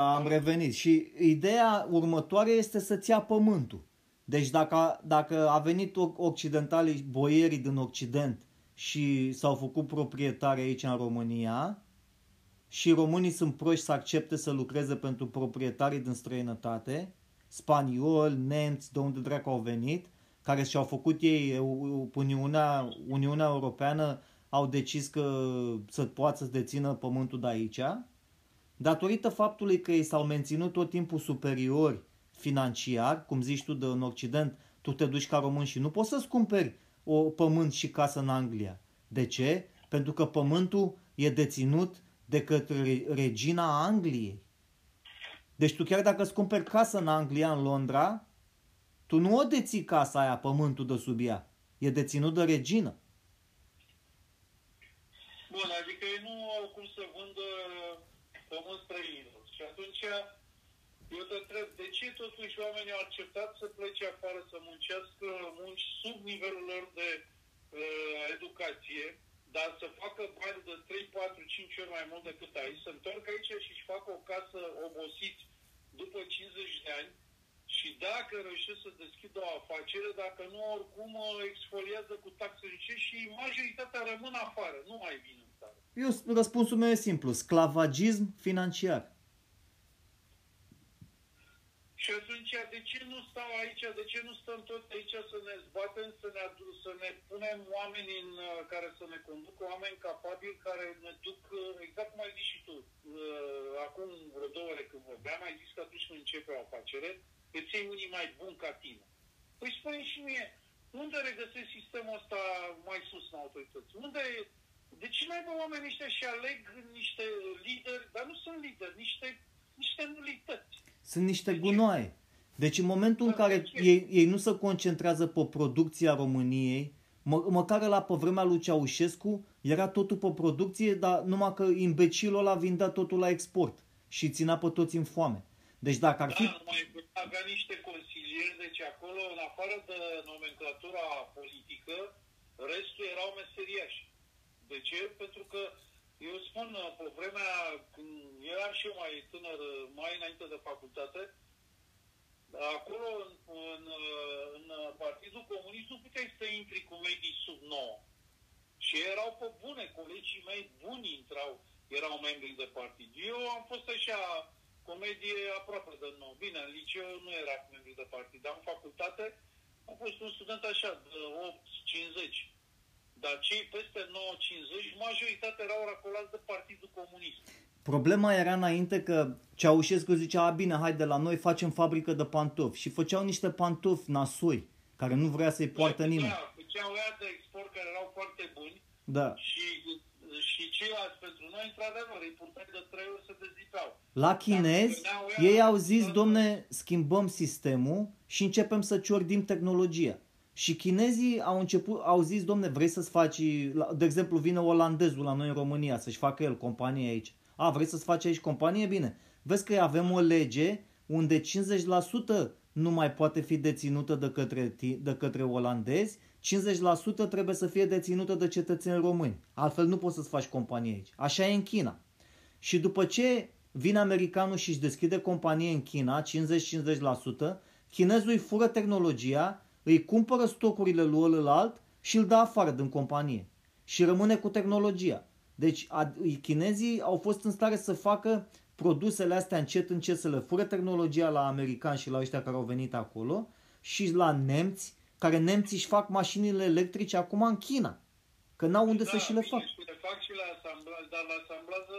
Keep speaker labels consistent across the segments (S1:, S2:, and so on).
S1: Am revenit și ideea următoare este să-ți ia pământul. Deci dacă, dacă a venit occidentalii, boierii din Occident și s-au făcut proprietari aici în România și românii sunt proști să accepte să lucreze pentru proprietarii din străinătate, spanioli, nemți, de unde dracu au venit, care și-au făcut ei Uniunea, Uniunea Europeană, au decis că să poată să dețină pământul de aici, datorită faptului că ei s-au menținut tot timpul superiori financiar, cum zici tu de în Occident, tu te duci ca român și nu poți să-ți cumperi o pământ și casă în Anglia. De ce? Pentru că pământul e deținut de către regina Angliei. Deci tu chiar dacă îți cumperi casă în Anglia, în Londra, tu nu o deții casa aia, pământul de sub ea. E deținut de regină.
S2: Bun, adică ei nu au cum să vândă pământ străinilor. Și atunci eu te întreb, de ce totuși oamenii au acceptat să plece afară să muncească munci sub nivelul lor de uh, educație, dar să facă bani de 3, 4, 5 ori mai mult decât aici, să întorc aici și își facă o casă obosiți după 50 de ani și dacă reușesc să deschidă o afacere, dacă nu, oricum exfoliază cu taxe și majoritatea rămân afară, nu mai vin în țară.
S1: Eu, răspunsul meu e simplu, sclavagism financiar.
S2: Și atunci, de ce nu stau aici, de ce nu stăm tot aici să ne zbatem, să ne, să ne punem oameni în, uh, care să ne conducă, oameni capabili care ne duc, uh, exact cum ai zis și tu, uh, acum vreo două ore când vorbeam, ai zis că atunci când începe o afacere, îți iei unii mai buni ca tine. Păi spune și mie, unde regăsesc sistemul ăsta mai sus în autorități? Unde de ce mai oamenii ăștia și aleg niște lideri, dar nu sunt lideri, niște, niște nulități?
S1: Sunt niște gunoaie. Deci în momentul în care ei, ei nu se concentrează pe producția României, mă, măcar la pe vremea lui Ceaușescu era totul pe producție, dar numai că imbecilul ăla vindea totul la export și ținea pe toți în foame. Deci dacă ar fi...
S2: Da, mai avea niște consilieri, deci acolo, în afară de nomenclatura politică, restul erau meseriași. De ce? Pentru că eu spun, pe vremea când eram și eu mai tânăr, mai înainte de facultate, acolo în, în, în Partidul Comunist nu puteai să intri cu medii sub 9. Și erau pe bune, colegii mei buni intrau, erau membri de partid. Eu am fost așa comedie aproape de nou. Bine, în liceu nu era membri de partid, dar în facultate am fost un student așa, de 8-50. Dar cei peste 9-50, majoritatea erau racolați de Partidul Comunist.
S1: Problema era înainte că Ceaușescu zicea, a bine, hai de la noi facem fabrică de pantofi și făceau niște pantofi nasoi, care nu vrea să-i poartă da, nimeni.
S2: Făceau ea de export care erau foarte buni
S1: da.
S2: și, și ceilalți pentru noi, într-adevăr, îi purtai de trei ori să dezipau.
S1: La chinezi, ei au zis, domne, schimbăm sistemul și începem să ciordim tehnologia. Și chinezii au început, au zis, domne, vrei să-ți faci, de exemplu, vine olandezul la noi în România să-și facă el companie aici. A, vrei să-ți faci aici companie? Bine. Vezi că avem o lege unde 50% nu mai poate fi deținută de către, de către olandezi, 50% trebuie să fie deținută de cetățeni români. Altfel nu poți să-ți faci companie aici. Așa e în China. Și după ce vine americanul și își deschide companie în China, 50-50%, chinezul îi fură tehnologia, îi cumpără stocurile lui ălălalt și îl dă afară din companie. Și rămâne cu tehnologia. Deci a, chinezii au fost în stare să facă produsele astea încet, încet să le fură tehnologia la americani și la ăștia care au venit acolo și la nemți, care nemții își fac mașinile electrice acum în China. Că n-au unde
S2: da,
S1: să și le fac.
S2: Și le fac și le asamblează, dar le asamblează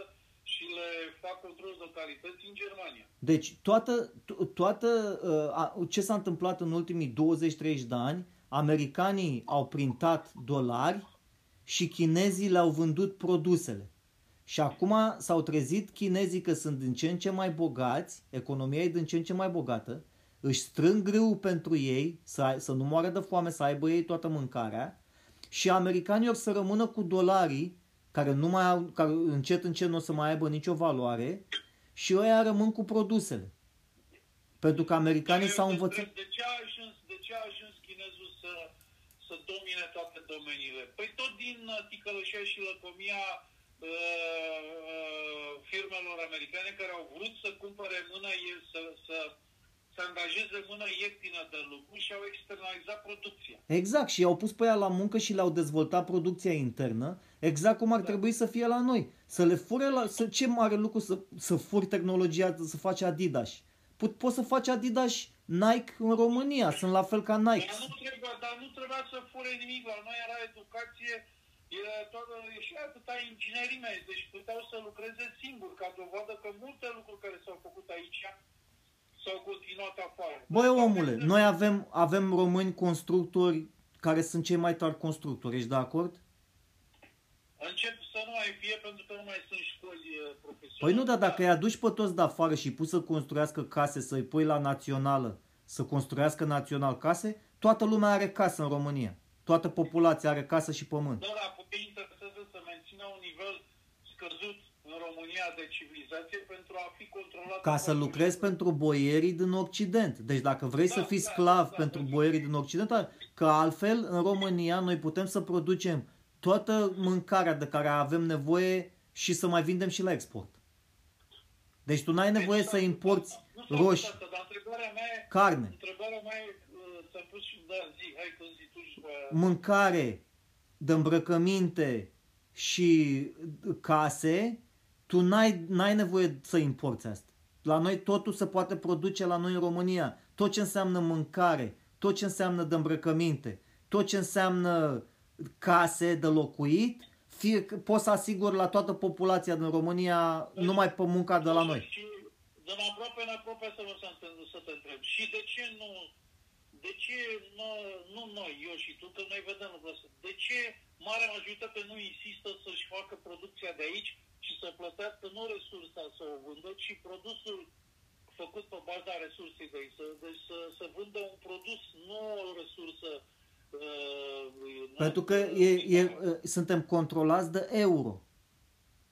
S2: și le fac control de calități în Germania.
S1: Deci toată, toată uh, ce s-a întâmplat în ultimii 20-30 de ani, americanii au printat dolari și chinezii le-au vândut produsele. Și acum s-au trezit chinezii că sunt din ce în ce mai bogați, economia e din ce în ce mai bogată, își strâng grâu pentru ei, să, să nu moară de foame, să aibă ei toată mâncarea, și americanii or să rămână cu dolarii care, nu mai au, care încet încet nu o să mai aibă nicio valoare și ăia rămân cu produsele. Pentru că americanii s-au învățat...
S2: De ce a ajuns, de ce a ajuns chinezul să, să domine toate domeniile? Păi tot din uh, ticălășia și lăcomia uh, firmelor americane care au vrut să cumpere mână, să, să, să angajeze mână ieftină de lucru și au externalizat producția.
S1: Exact, și i-au pus pe ea la muncă și le-au dezvoltat producția internă, exact cum ar da. trebui să fie la noi. Să le fure la... Să, ce mare lucru să, să furi tehnologia, să faci Adidas. Pot, poți să faci Adidas Nike în România, sunt la fel ca Nike.
S2: Dar nu trebuia, dar nu trebuia să fure nimic, la noi era educație, era toată, și atâta inginerime, deci puteau să lucreze singuri, ca dovadă că multe lucruri care s-au făcut aici s-au continuat afară.
S1: Băi, omule, noi avem, avem români constructori care sunt cei mai tari constructori, ești de acord?
S2: Încep să nu mai fie pentru că nu mai sunt școli uh, profesionale.
S1: Păi nu, dar dacă îi aduci pe toți de afară și pui să construiască case, să-i pui la națională, să construiască național case, toată lumea are casă în România. Toată populația are casă și pământ.
S2: Da, dar pe interesează să mențină un nivel scăzut în România de civilizație pentru a fi controlat.
S1: Ca să lucrezi pentru boierii din Occident. Deci dacă vrei da, să fii da, sclav da, pentru da, boierii din Occident, că altfel în România noi putem să producem toată mâncarea de care avem nevoie și să mai vindem și la export. Deci tu n-ai nevoie să importi roșii, carne,
S2: întrebarea mea uh, pus și da, zi, hai că zi tu și
S1: mâncare, de îmbrăcăminte și case, tu n-ai, n-ai nevoie să importi asta. La noi totul se poate produce la noi în România. Tot ce înseamnă mâncare, tot ce înseamnă de îmbrăcăminte, tot ce înseamnă case de locuit, fie, pot să asigur la toată populația din România numai pe munca de la noi.
S2: Și din aproape în aproape să, vă să, să te întreb. Și de ce nu, de ce nu, nu noi, eu și tu, că noi vedem lucrul ăsta, de ce marea majoritate nu insistă să-și facă producția de aici și să plătească nu resursa să o vândă, ci produsul făcut pe baza resursei de aici, să, deci să, să vândă un produs, nu o resursă Uh,
S1: Pentru că e, e, uh, suntem controlați de euro.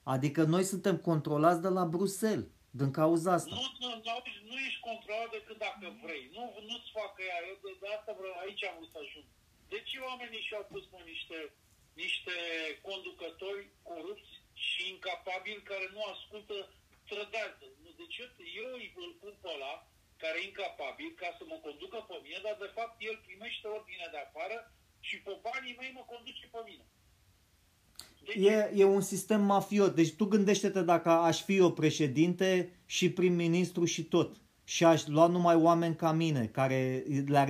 S1: Adică noi suntem controlați de la Bruxelles, din cauza asta.
S2: Nu, nu, nu, nu ești controlat decât dacă vrei. Nu, nu-ți facă ea. Eu de, de asta vreau, aici am vrut să ajung. De ce oamenii și-au pus mă, niște, niște conducători corupți și incapabili care nu ascultă, trădează. Deci eu, eu îl pun pe ăla, care e incapabil ca să mă conducă pe mine, dar de fapt el primește ordine de afară și pe banii mei mă conduce pe mine.
S1: Deci... E, e un sistem mafiot. Deci tu gândește-te dacă aș fi eu președinte și prim-ministru și tot. Și aș lua numai oameni ca mine, care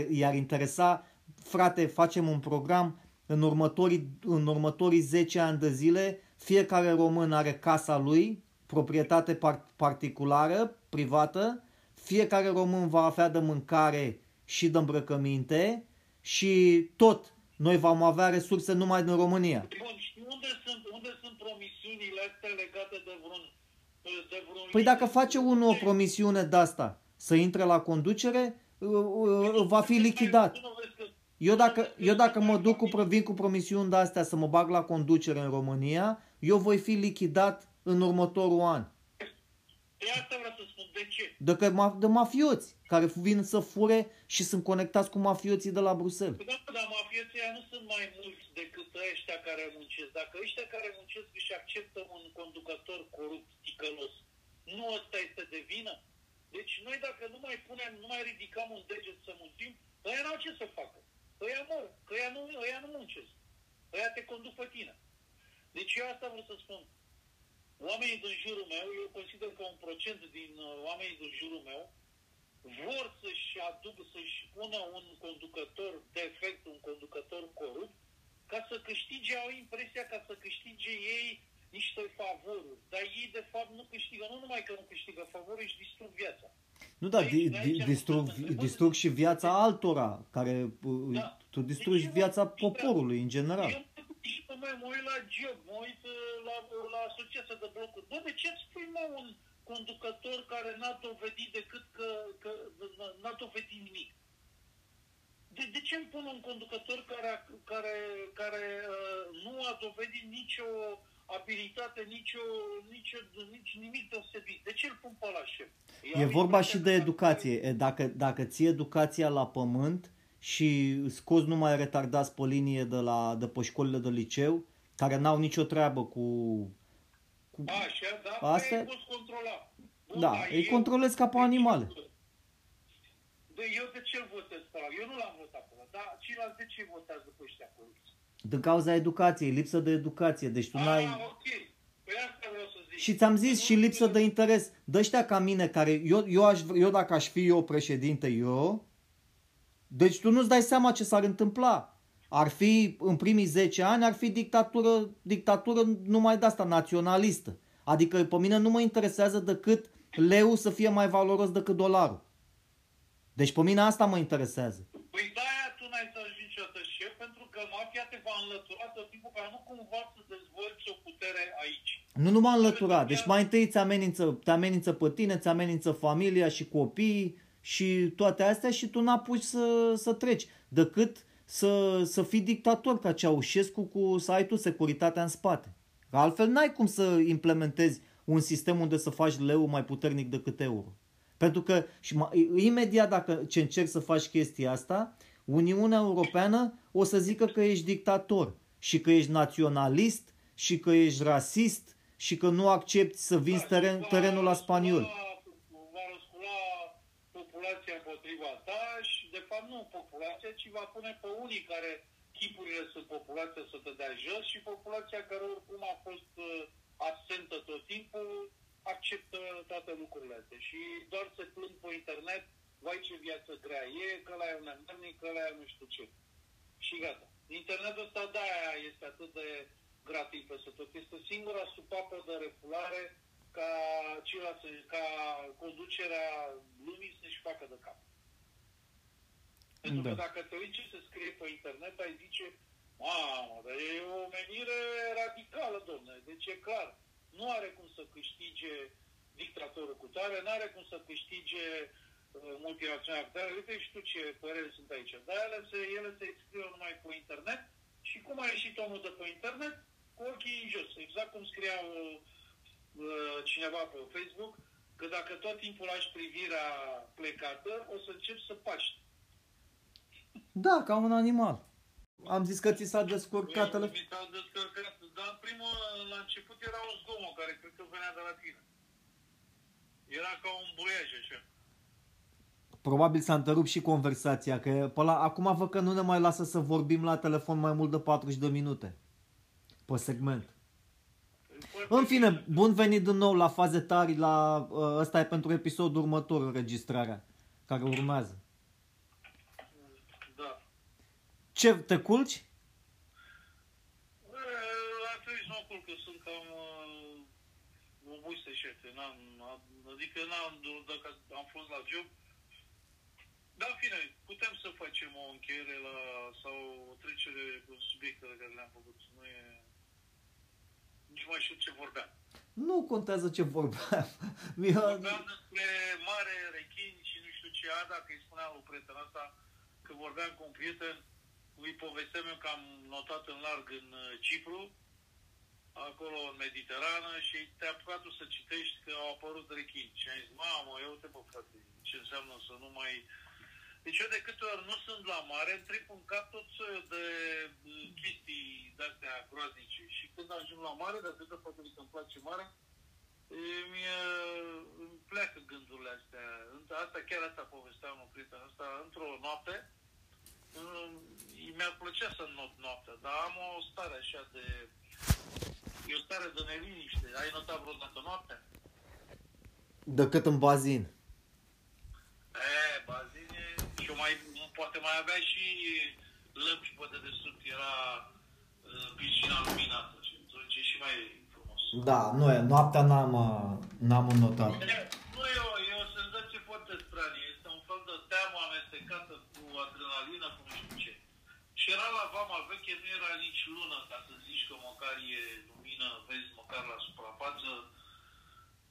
S1: i-ar interesa, frate, facem un program, în următorii, în următorii 10 ani de zile, fiecare român are casa lui, proprietate particulară, privată, fiecare român va avea de mâncare și de îmbrăcăminte și tot noi vom avea resurse numai din România.
S2: Bun, și unde sunt, unde sunt promisiunile astea legate de vreun, de vreun
S1: Păi dacă face unul o promisiune de asta, să intre la conducere, va fi lichidat. Eu dacă, eu dacă mă duc cu, vin cu promisiuni de astea să mă bag la conducere în România, eu voi fi lichidat în următorul an.
S2: Păi asta vreau să spun. De ce?
S1: De, că, de mafioți care vin să fure și sunt conectați cu mafioții de la Bruxelles.
S2: Păi da, dar mafioții nu sunt mai mulți decât ăștia care muncesc. Dacă ăștia care muncesc își acceptă un conducător corupt, ticălos, nu ăsta este de vină? Deci noi dacă nu mai punem, nu mai ridicăm un deget să muncim, ăia n-au ce să facă. Ăia mor, că ăia nu, ăia nu muncesc. Ăia te conduc pe tine. Deci eu asta vreau să spun. Oamenii din jurul meu, eu consider că un procent din uh, oamenii din jurul meu vor să-și aducă, să-și pună un conducător defect, un conducător corupt, ca să câștige, au impresia ca să câștige ei niște favoruri. Dar ei, de fapt, nu câștigă, nu numai că nu câștigă favoruri, își distrug viața.
S1: Nu, da, di, di, distrug, distrug și viața altora, care uh, da. tu distrugi deci, viața poporului în general. Eu
S2: mă uit la job, mă uit uh, la, la asociația de blocuri. Bă, de ce îți spui, mă, un conducător care n-a dovedit decât că, că n-a dovedit nimic? De, de ce îmi pun un conducător care, care, care uh, nu a dovedit nicio abilitate, nicio, nicio, nici nimic deosebit? De ce îl pun pe la șef?
S1: E vorba și de educație. Dacă, dacă ții educația la pământ, și scoți numai retardați pe linie de, la, de pe școlile de liceu, care n-au nicio treabă cu, Cu...
S2: Așa, da, Asta... e poți controla.
S1: Bun, da, îi controlezi ca pe animale.
S2: De, eu de ce votez pe Eu nu l-am votat pe ăla, dar ceilalți de ce votează pe ăștia acolo?
S1: Din cauza educației, lipsă de educație. Deci tu
S2: ah,
S1: n-ai...
S2: ok. Păi asta vreau să zic.
S1: Și ți-am zis și lipsă de interes. Dă ăștia ca mine, care eu, eu, aș, eu dacă aș fi eu președinte, eu, deci tu nu-ți dai seama ce s-ar întâmpla. Ar fi, în primii 10 ani, ar fi dictatură, dictatură numai de asta, naționalistă. Adică pe mine nu mă interesează decât leu să fie mai valoros decât dolarul. Deci pe mine asta mă interesează.
S2: Păi da, tu n-ai să ajungi niciodată șef pentru că mafia te va înlătura tot timpul ca nu cumva să dezvolți o putere aici.
S1: Nu, nu m-a înlăturat. Deci mai întâi ți amenință, te amenință pe tine, ți amenință familia și copiii și toate astea și tu n-apuci să, să treci. Decât să, să fii dictator ca Ceaușescu cu să ai tu securitatea în spate. Că altfel n-ai cum să implementezi un sistem unde să faci leu mai puternic decât euro. Pentru că și imediat dacă ce încerci să faci chestia asta, Uniunea Europeană o să zică că ești dictator și că ești naționalist și că ești rasist și că nu accepti să vinzi teren, terenul la spaniol.
S2: Va răscula populația împotriva ta și de fapt nu populația, ci va pune pe unii care chipurile sunt populația să te dea jos și populația care oricum a fost uh, absentă tot timpul acceptă toate lucrurile astea și doar se plâng pe internet vai ce viață grea e, că la e un îndemnic, că la e nu știu ce. Și gata. Internetul ăsta de-aia este atât de gratis peste tot. Este singura supapă de refulare ca, ca conducerea lumii să-și facă de cap. Pentru da. că dacă te uiți ce se scrie pe internet, ai zice, mamă, dar e o menire radicală, domne. Deci e clar, nu are cum să câștige dictatorul cu tare, nu are cum să câștige uh, multinaționale. Dar uite și tu ce păreri sunt aici. Dar ele se, ele se exprimă numai pe internet și cum a ieșit omul de pe internet? Cu ochii în jos. Exact cum scria uh, uh, cineva pe Facebook, că dacă tot timpul lași privirea plecată, o să începi să paști.
S1: Da, ca un animal. Am zis că ți s-a descurcat
S2: telefonul. Mi s-a descărcat, dar primul, la început era un zgomot care cred că venea de la tine. Era ca un buiaj așa.
S1: Probabil s-a întrerupt și conversația, că pe la, acum văd că nu ne mai lasă să vorbim la telefon mai mult de 40 de minute pe segment. În fine, bun venit din nou la faze tari, la, ă, ăsta e pentru episodul următor înregistrarea, care urmează.
S2: Da.
S1: Ce, te culci?
S2: Adică n-am, dacă am fost la job, dar în fine, putem să facem o încheiere la, sau o trecere cu subiectele care le-am făcut. Nu e... Nici mai știu ce vorbeam.
S1: Nu contează ce vorbeam.
S2: Vorbeam despre mare, rechini și nu știu ce, a, dacă îi spuneam lui prieten asta, că vorbeam cu un prieten, îi povesteam eu că am notat în larg în uh, Cipru, acolo în Mediterană și te-a apucat să citești că au apărut rechini. Și ai zis, mamă, eu te bă, frate, ce înseamnă să nu mai... Deci eu de câte ori nu sunt la mare, îmi trec în cap tot soiul de chestii de-astea groaznice. Și când ajung la mare, de atât de faptul că îmi place mare, îmi, îmi pleacă gândurile astea. Asta chiar asta povesteam un prieten ăsta, într-o noapte, mi-ar plăcea să not noaptea, dar am o stare așa de E o stare de neliniște. Ai notat vreodată noaptea?
S1: Decât în bazin.
S2: E, bazin e... Și mai, poate mai avea și lămpi pe dedesubt. Era uh, piscina luminată și atunci e și mai frumos.
S1: Da, nu e. Noaptea n-am, n-am notat.
S2: Nu e o, e o senzație foarte stranie. Este un fel de teamă amestecată cu adrenalină, cu nu știu ce. Și era la vama veche, nu era nici lună, ca să zici că măcar e lumină, vezi măcar la suprafață,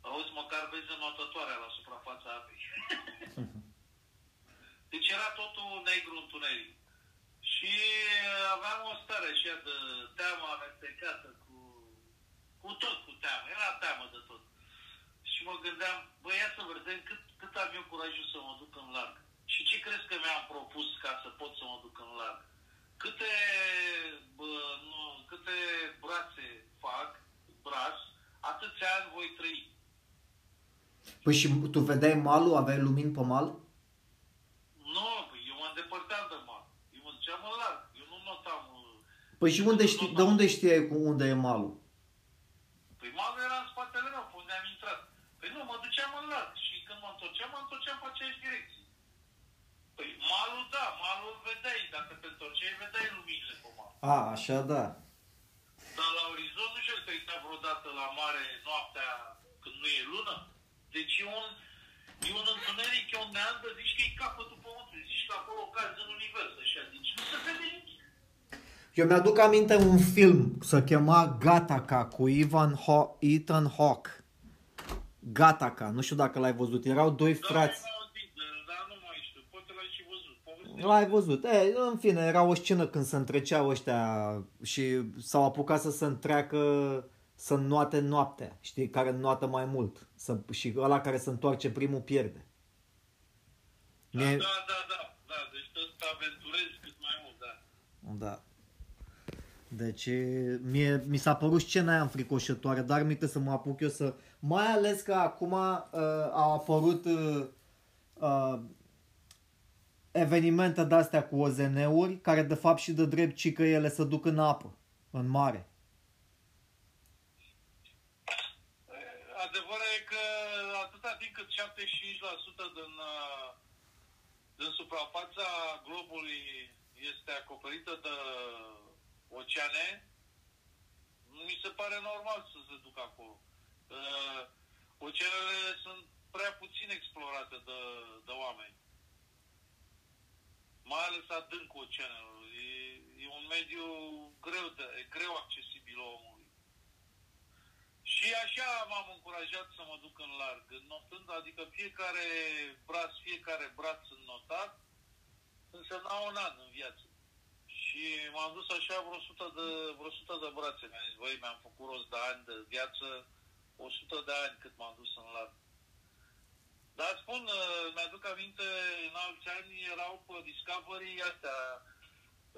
S2: auzi măcar vezi înotătoarea la suprafața apei. deci era totul negru întuneric. Și aveam o stare așa de teamă amestecată cu, cu tot, cu teamă. Era teamă de tot. Și mă gândeam, băi, ia să vedem cât, cât am eu curajul să mă duc în larg. Și ce crezi că mi-am propus ca să pot să mă duc în larg? Câte, bă, nu, câte brațe fac, braț, atât atâția ani voi trăi.
S1: Păi și tu vedeai malul, aveai lumini pe mal?
S2: Nu, păi eu mă îndepărteam de mal. Eu mă duceam în larg. Eu nu notam... uh,
S1: Păi și unde știi, de unde știai cu unde e malul?
S2: Păi malul era în spatele meu, pe unde am intrat. Păi nu, mă duceam în larg și când mă întorceam, mă întorceam pe aceeași direcție. Păi malul, da, malul îl vedeai. Dacă te întorceai, vedeai luminile pe mal.
S1: A, așa da.
S2: Dar la orizont nu știu că uitat vreodată la mare noaptea când nu e lună. Deci e un, e un întuneric, e un neandă, zici că e capătul pământului, zici că acolo cazi în univers, așa, deci nu se vede nimic.
S1: Eu mi-aduc aminte un film, se chema Gataca, cu Ivan Ho- Ethan Hawke. Gataca, nu știu dacă l-ai văzut, erau doi
S2: Da,
S1: frați.
S2: am auzit, dar nu mai știu, poate l-ai și văzut. Povestea.
S1: L-ai văzut. E, în fine, era o scenă când se întreceau ăștia și s-au apucat să se întreacă să înnoate noaptea, știi, care înnoată mai mult. Să, și ăla care se întoarce primul pierde.
S2: Da,
S1: Mie-
S2: da, da, da, da, deci tot să aventurezi cât mai mult, da.
S1: Da. Deci mie, mi s-a părut scena aia înfricoșătoare, dar mi să mă apuc eu să... Mai ales că acum uh, au apărut uh, uh, evenimente de-astea cu OZN-uri, care de fapt și de drept ci că ele se duc în apă, în mare.
S2: Adevărul e că atâta timp cât 75% din, uh, din suprafața globului este acoperită de oceane, mi se pare normal să se ducă acolo. Uh, Oceanele sunt prea puțin explorate de, de oameni. Mai ales adâncul oceanelor. E, e un mediu greu, de, greu accesibil omului. Și așa m-am încurajat să mă duc în larg, notând, adică fiecare braț, fiecare braț înnotat, însemna un an în viață. Și m-am dus așa vreo 100 de, vreo 100 de brațe. Mi-am zis, băi, mi-am făcut rost de ani de viață, 100 de ani cât m-am dus în larg. Dar spun, uh, mi-aduc aminte, în alți ani erau pe Discovery astea,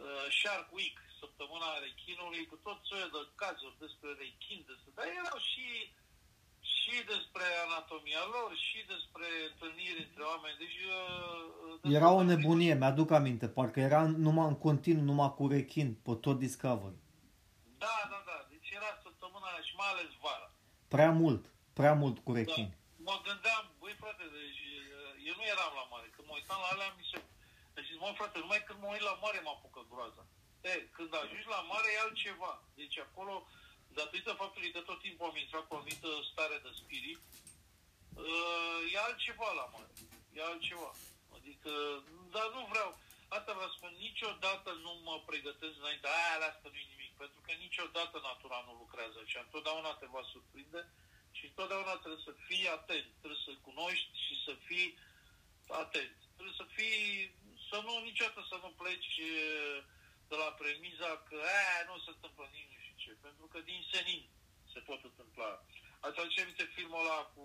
S2: uh, Shark Week, săptămâna rechinului, cu tot soiul de cazuri despre rechin, despre... dar erau și, și despre anatomia lor, și despre întâlniri între oameni. Deci, uh, uh,
S1: Era o
S2: despre-
S1: nebunie, mi-aduc aminte, parcă era numai în continuu, numai cu rechin, pe tot Discovery.
S2: Da, da, da. Deci era săptămâna aia și mai ales vara.
S1: Prea mult, prea mult cu
S2: Da.
S1: rechin.
S2: Mă gândeam, băi frate, deci uh, eu nu eram la mare. Când mă uitam la alea, mi se... Deci, mă frate, numai când mă uit la mare mă apucă groaza. E, când ajungi la mare e altceva. Deci acolo, datorită faptului că tot timpul am intrat cu o anumită stare de spirit, uh, e altceva la mare. E altceva. Adică, dar nu vreau, asta vă spun, niciodată nu mă pregătesc înainte, aia, asta nu e nimic, pentru că niciodată natura nu lucrează și întotdeauna te va surprinde și întotdeauna trebuie să fii atent, trebuie să cunoști și să fii atent. Trebuie să fii, să nu, niciodată să nu pleci e, de la premiza că aia nu se întâmplă nimic, nu știu ce, pentru că din senin se pot întâmpla. Ați aduce aminte filmul ăla cu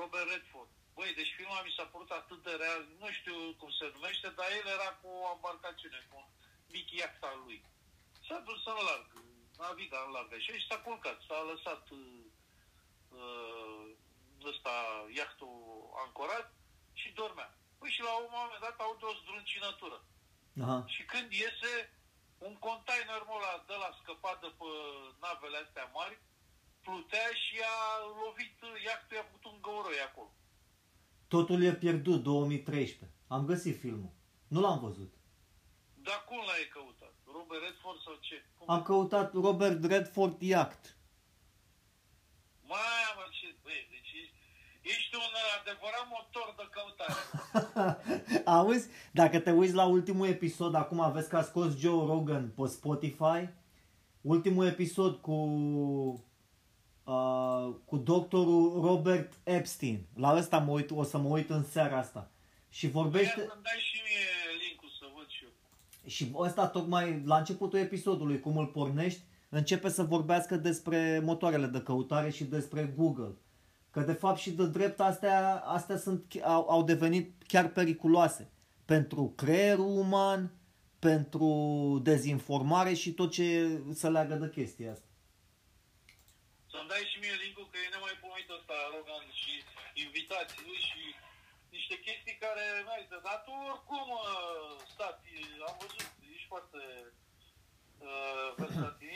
S2: Robert Redford. Băi, deci filmul mi s-a părut atât de real, nu știu cum se numește, dar el era cu o embarcațiune, cu un mic iaht al lui. S-a dus în larg, naviga în larg așa și s-a culcat, s-a lăsat uh, uh, ăsta, iahtul ancorat și dormea. Păi și la un moment dat aude o zdruncinătură.
S1: Aha.
S2: Și când iese un container ăla de la scăpat de pe navele astea mari, plutea și a lovit iahtul, i-a făcut un găuroi acolo.
S1: Totul e pierdut, 2013. Am găsit filmul. Nu l-am văzut.
S2: Dar cum l-ai căutat? Robert Redford sau ce? Cum?
S1: Am căutat Robert Redford Yacht.
S2: Mamă, ce... Băi, deci ești, ești un adevărat motor de căutare.
S1: Auzi, dacă te uiți la ultimul episod, acum vezi că a scos Joe Rogan pe Spotify, ultimul episod cu uh, cu doctorul Robert Epstein. La ăsta mă uit, o să mă uit în seara asta. Și
S2: Păi
S1: vorbește...
S2: să-mi dai și mie link-ul să văd și eu.
S1: Și ăsta tocmai la începutul episodului, cum îl pornești, începe să vorbească despre motoarele de căutare și despre Google. Că de fapt și de drept astea, astea sunt, au, au devenit chiar periculoase pentru creierul uman, pentru dezinformare și tot ce se leagă de chestia asta.
S2: Să-mi dai și mie link că e nemaipomenit ăsta, Rogan, și invitații lui și niște chestii care merită. Dar tu oricum, uh, stați, am văzut, ești foarte uh, versatil.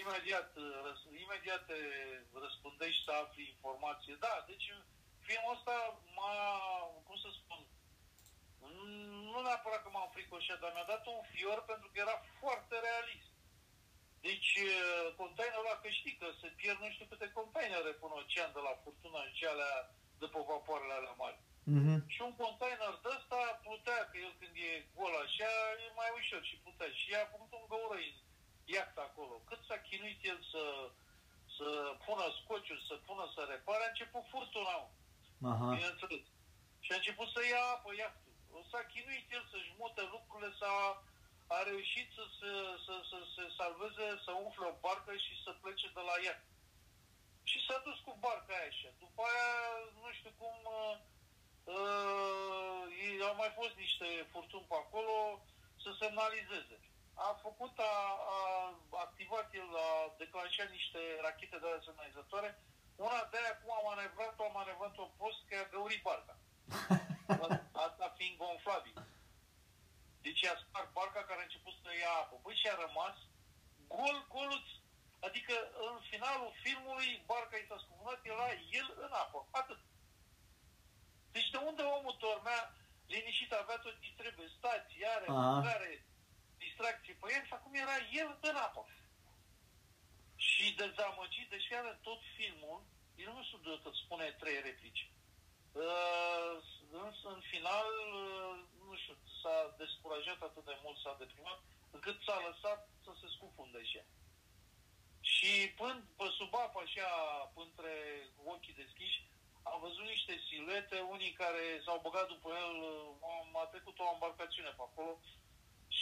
S2: Imediat, uh, răs, imediat te răspundești să afli informație. Da, deci filmul ăsta m-a, cum să spun, nu neapărat că m-am fricoșat, dar mi-a dat un fior pentru că era foarte realist. Deci, uh, containerul ăla, că știi că se pierd nu știu câte containere până ocean de la furtuna în cealea după vapoarele alea mari.
S1: Mm-hmm.
S2: Și un container de ăsta plutea, că el când e gol așa, e mai ușor și plutea. Și a făcut un găură în iacta acolo. Cât s-a chinuit el să, să pună scociul, să pună să repare, a început furtuna.
S1: Aha.
S2: Bineînțeles. Și a început să ia apă iactul. S-a chinuit el să-și mute lucrurile, s-a a reușit să se, să, să, să salveze, să umfle o barcă și să plece de la ea. Și s-a dus cu barca aia așa. După aia, nu știu cum, uh, uh, au mai fost niște furtuni pe acolo să semnalizeze. A făcut, a, a activat el, a declanșat niște rachete de semnalizatoare. Una de aia, cum a manevrat-o, a manevrat-o post că a găurit barca. Asta fiind gonflabil. Deci a spart barca care a început să ia apă. Băi, și a rămas gol, goluț. Adică în finalul filmului barca i s-a scufunat, era el în apă. Atât. Deci de unde omul dormea liniștit, avea tot ce trebuie, stații, are, mâncare, distracție pe el și acum era el în apă. Și dezamăgit, deși are tot filmul, el nu știu de spune trei replici. Uh, în, în final, uh, nu știu, s-a descurajat atât de mult, s-a deprimat, încât s-a lăsat să se scufunde și ea. Și până pe sub apă, așa, între ochii deschiși, am văzut niște siluete, unii care s-au băgat după el, am, a trecut o embarcațiune pe acolo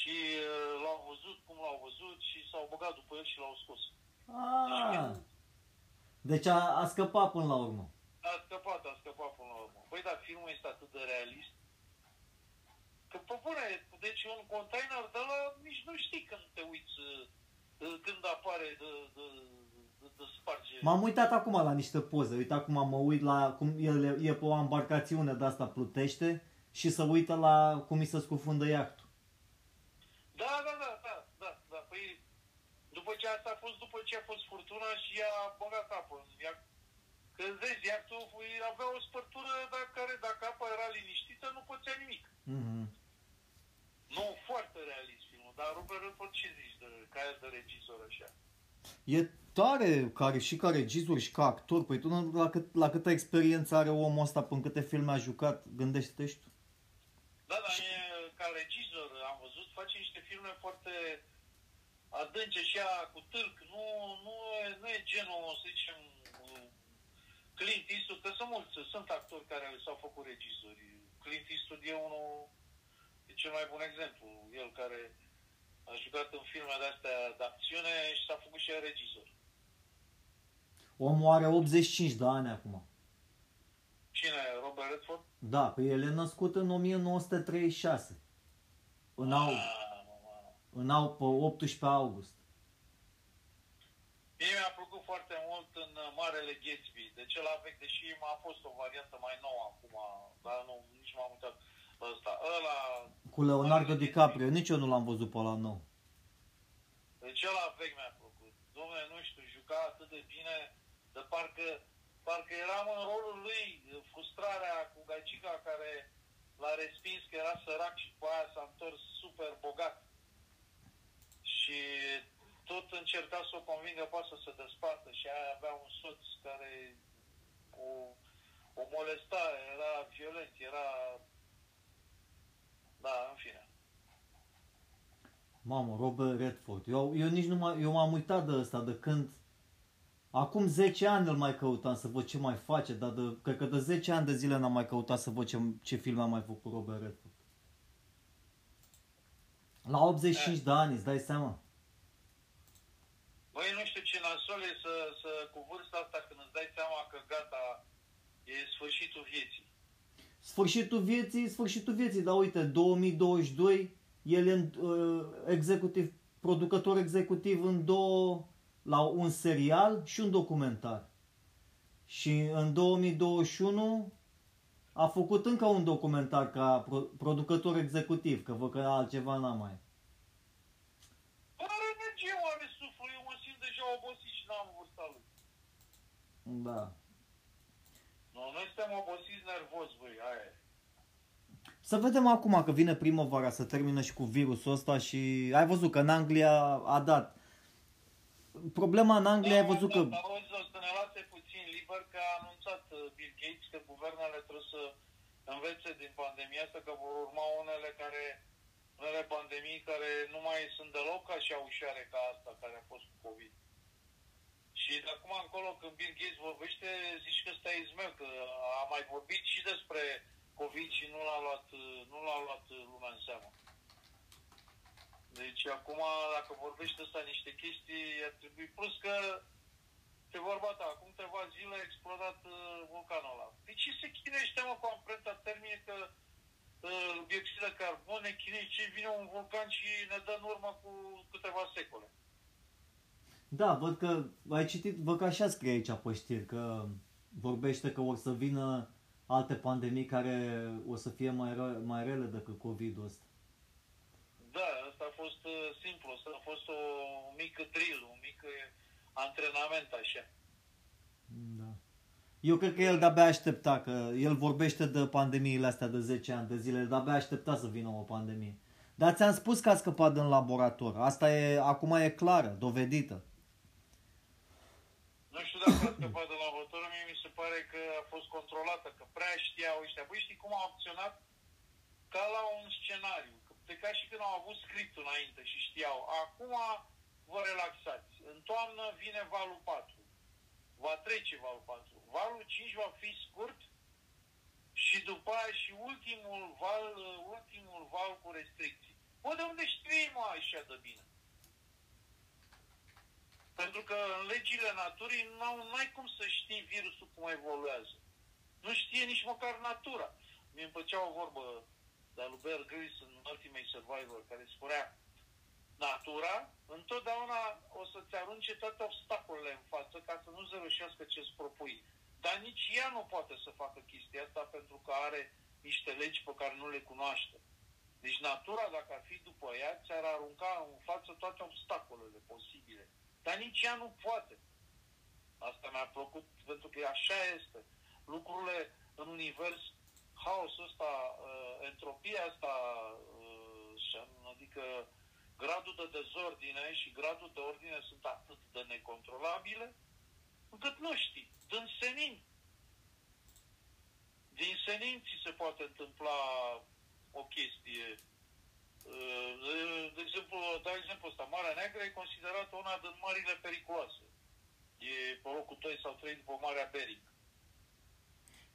S2: și uh, l-au văzut cum l-au văzut și s-au băgat după el și l-au scos.
S1: Ah, deci a, a scăpat până la urmă.
S2: A scăpat, a scăpat până la urmă. Păi da, filmul este atât de realist Că, pe bune, deci un container de la nici nu știi când te uiți, uh, când apare de, de, de, de sparge.
S1: M-am uitat acum la niște poze. Uite, acum mă uit la cum el e pe o embarcațiune de asta plutește și să uită la cum îi se scufundă iactul.
S2: Da, da, da, da, da, da. Păi, după ce asta a fost, după ce a fost furtuna și a băgat apă în iact. Că vezi, iactul avea o spărtură dar care, dacă apa era liniștită, nu pățea nimic.
S1: Mm-hmm.
S2: Nu, foarte realist filmul, dar Robert Redford ce zici de care de regizor așa?
S1: E tare care, și ca regizor și ca actor. Păi tu la, cât, la câtă experiență are omul ăsta până câte filme a jucat, gândește-te și tu.
S2: Da, dar e, ca regizor am văzut, face niște filme foarte adânce și ea cu tâlc. Nu, nu, e, nu e genul, să zicem, Clint Eastwood, că sunt mulți, sunt actori care s-au făcut regizori. Clint Eastwood e unul E cel mai bun exemplu. El care a jucat în filme de astea de acțiune și s-a făcut și el regizor.
S1: Omul are 85 de ani acum.
S2: Cine? Robert Redford?
S1: Da, pe el e născut în 1936. În, au, în au, pe 18 august.
S2: Mie mi-a plăcut foarte mult în Marele Gatsby. De cel vechi, deși a fost o variantă mai nouă acum, dar nu, nici m-am uitat ăsta. Ăla
S1: cu Leonardo DiCaprio, nici eu nu l-am văzut pe la nou.
S2: Deci ăla vechi mi-a plăcut. Domnule, nu știu, juca atât de bine, de parcă, parcă eram în rolul lui, frustrarea cu gagica care l-a respins că era sărac și cu aia s-a întors super bogat. Și tot încerca să o convingă pe să se despartă și aia avea un soț care o, o molesta, era violent, era da, în fine.
S1: Mamă, Robert Redford. Eu, eu nici nu mai, eu m-am uitat de ăsta de când Acum 10 ani îl mai căutam să văd ce mai face, dar de, cred că de 10 ani de zile n-am mai căutat să văd ce, ce film a mai făcut Robert Redford. La 85 de ani, îți dai seama?
S2: Băi, nu știu ce nasol e să, să, cu vârsta asta când îți dai seama că gata, e sfârșitul vieții
S1: sfârșitul vieții, sfârșitul vieții, dar uite, 2022, el e uh, executiv, producător executiv în două, la un serial și un documentar. Și în 2021 a făcut încă un documentar ca pro- producător executiv, că văd că altceva n-am mai.
S2: Are energie, are suflu, eu mă simt deja obosit și n-am vârsta lui.
S1: Da.
S2: Nu, noi suntem obosiți nervos, băi, aia e.
S1: Să vedem acum că vine primăvara să termină și cu virusul ăsta și ai văzut că în Anglia a dat. Problema în Anglia ai văzut că...
S2: Da, auzi, o să ne lase puțin liber că a anunțat uh, Bill Gates că guvernele trebuie să învețe din pandemia asta, că vor urma unele care unele pandemii care nu mai sunt deloc așa ușoare ca asta care a fost cu COVID. Și de acum încolo, când Bill Gates vorbește, zici că ăsta e izmeu, că a mai vorbit și despre COVID și nu l-a luat, nu l-a luat lumea în seamă. Deci acum, dacă vorbește ăsta niște chestii, ar trebui... Plus că, pe vorba ta, acum câteva zile a explodat uh, vulcanul ăla. De ce se chinește, mă, cu amprenta termică, uh, dioxid de carbon, ne chinește, ce vine un vulcan și ne dă în urmă cu câteva secole.
S1: Da, văd că ai citit, văd că așa scrie aici pe știri, că vorbește că o să vină alte pandemii care o să fie mai, re- mai rele decât COVID-ul ăsta.
S2: Da, asta a fost uh, simplu, asta a fost o, un mic drill, un mic uh, antrenament așa.
S1: Da. Eu cred că el de-abia aștepta, că el vorbește de pandemiile astea de 10 ani de zile, de-abia aștepta să vină o pandemie. Dar ți-am spus că a scăpat în laborator. Asta e, acum e clară, dovedită.
S2: Nu știu dacă a scăpat de laborator, mie mi se pare că a fost controlată, că prea știau ăștia. Băi, știi cum au acționat? Ca la un scenariu. Că de ca și când au avut scriptul înainte și știau. Acum vă relaxați. În toamnă vine valul 4. Va trece valul 4. Valul 5 va fi scurt și după aia și ultimul val, ultimul val cu restricții. Bă, de unde știi, mă, așa de bine? Pentru că în legile naturii nu ai cum să știi virusul cum evoluează. Nu știe nici măcar natura. Mi-e plăcea o vorbă de lui Bear Grylls în Ultimate Survivor care spunea natura întotdeauna o să-ți arunce toate obstacolele în față ca să nu se reușească ce-ți propui. Dar nici ea nu poate să facă chestia asta pentru că are niște legi pe care nu le cunoaște. Deci natura, dacă ar fi după ea, ți-ar arunca în față toate obstacolele posibile. Dar nici ea nu poate. Asta mi-a plăcut pentru că așa este. Lucrurile în univers, haosul ăsta, uh, entropia asta, uh, adică gradul de dezordine și gradul de ordine sunt atât de necontrolabile, încât nu știi. Din senin. Din senin ți se poate întâmpla o chestie de exemplu, dau exemplu ăsta, Marea Neagră e considerată una din marile periculoase. E pe locul 2 sau 3 după Marea Bering.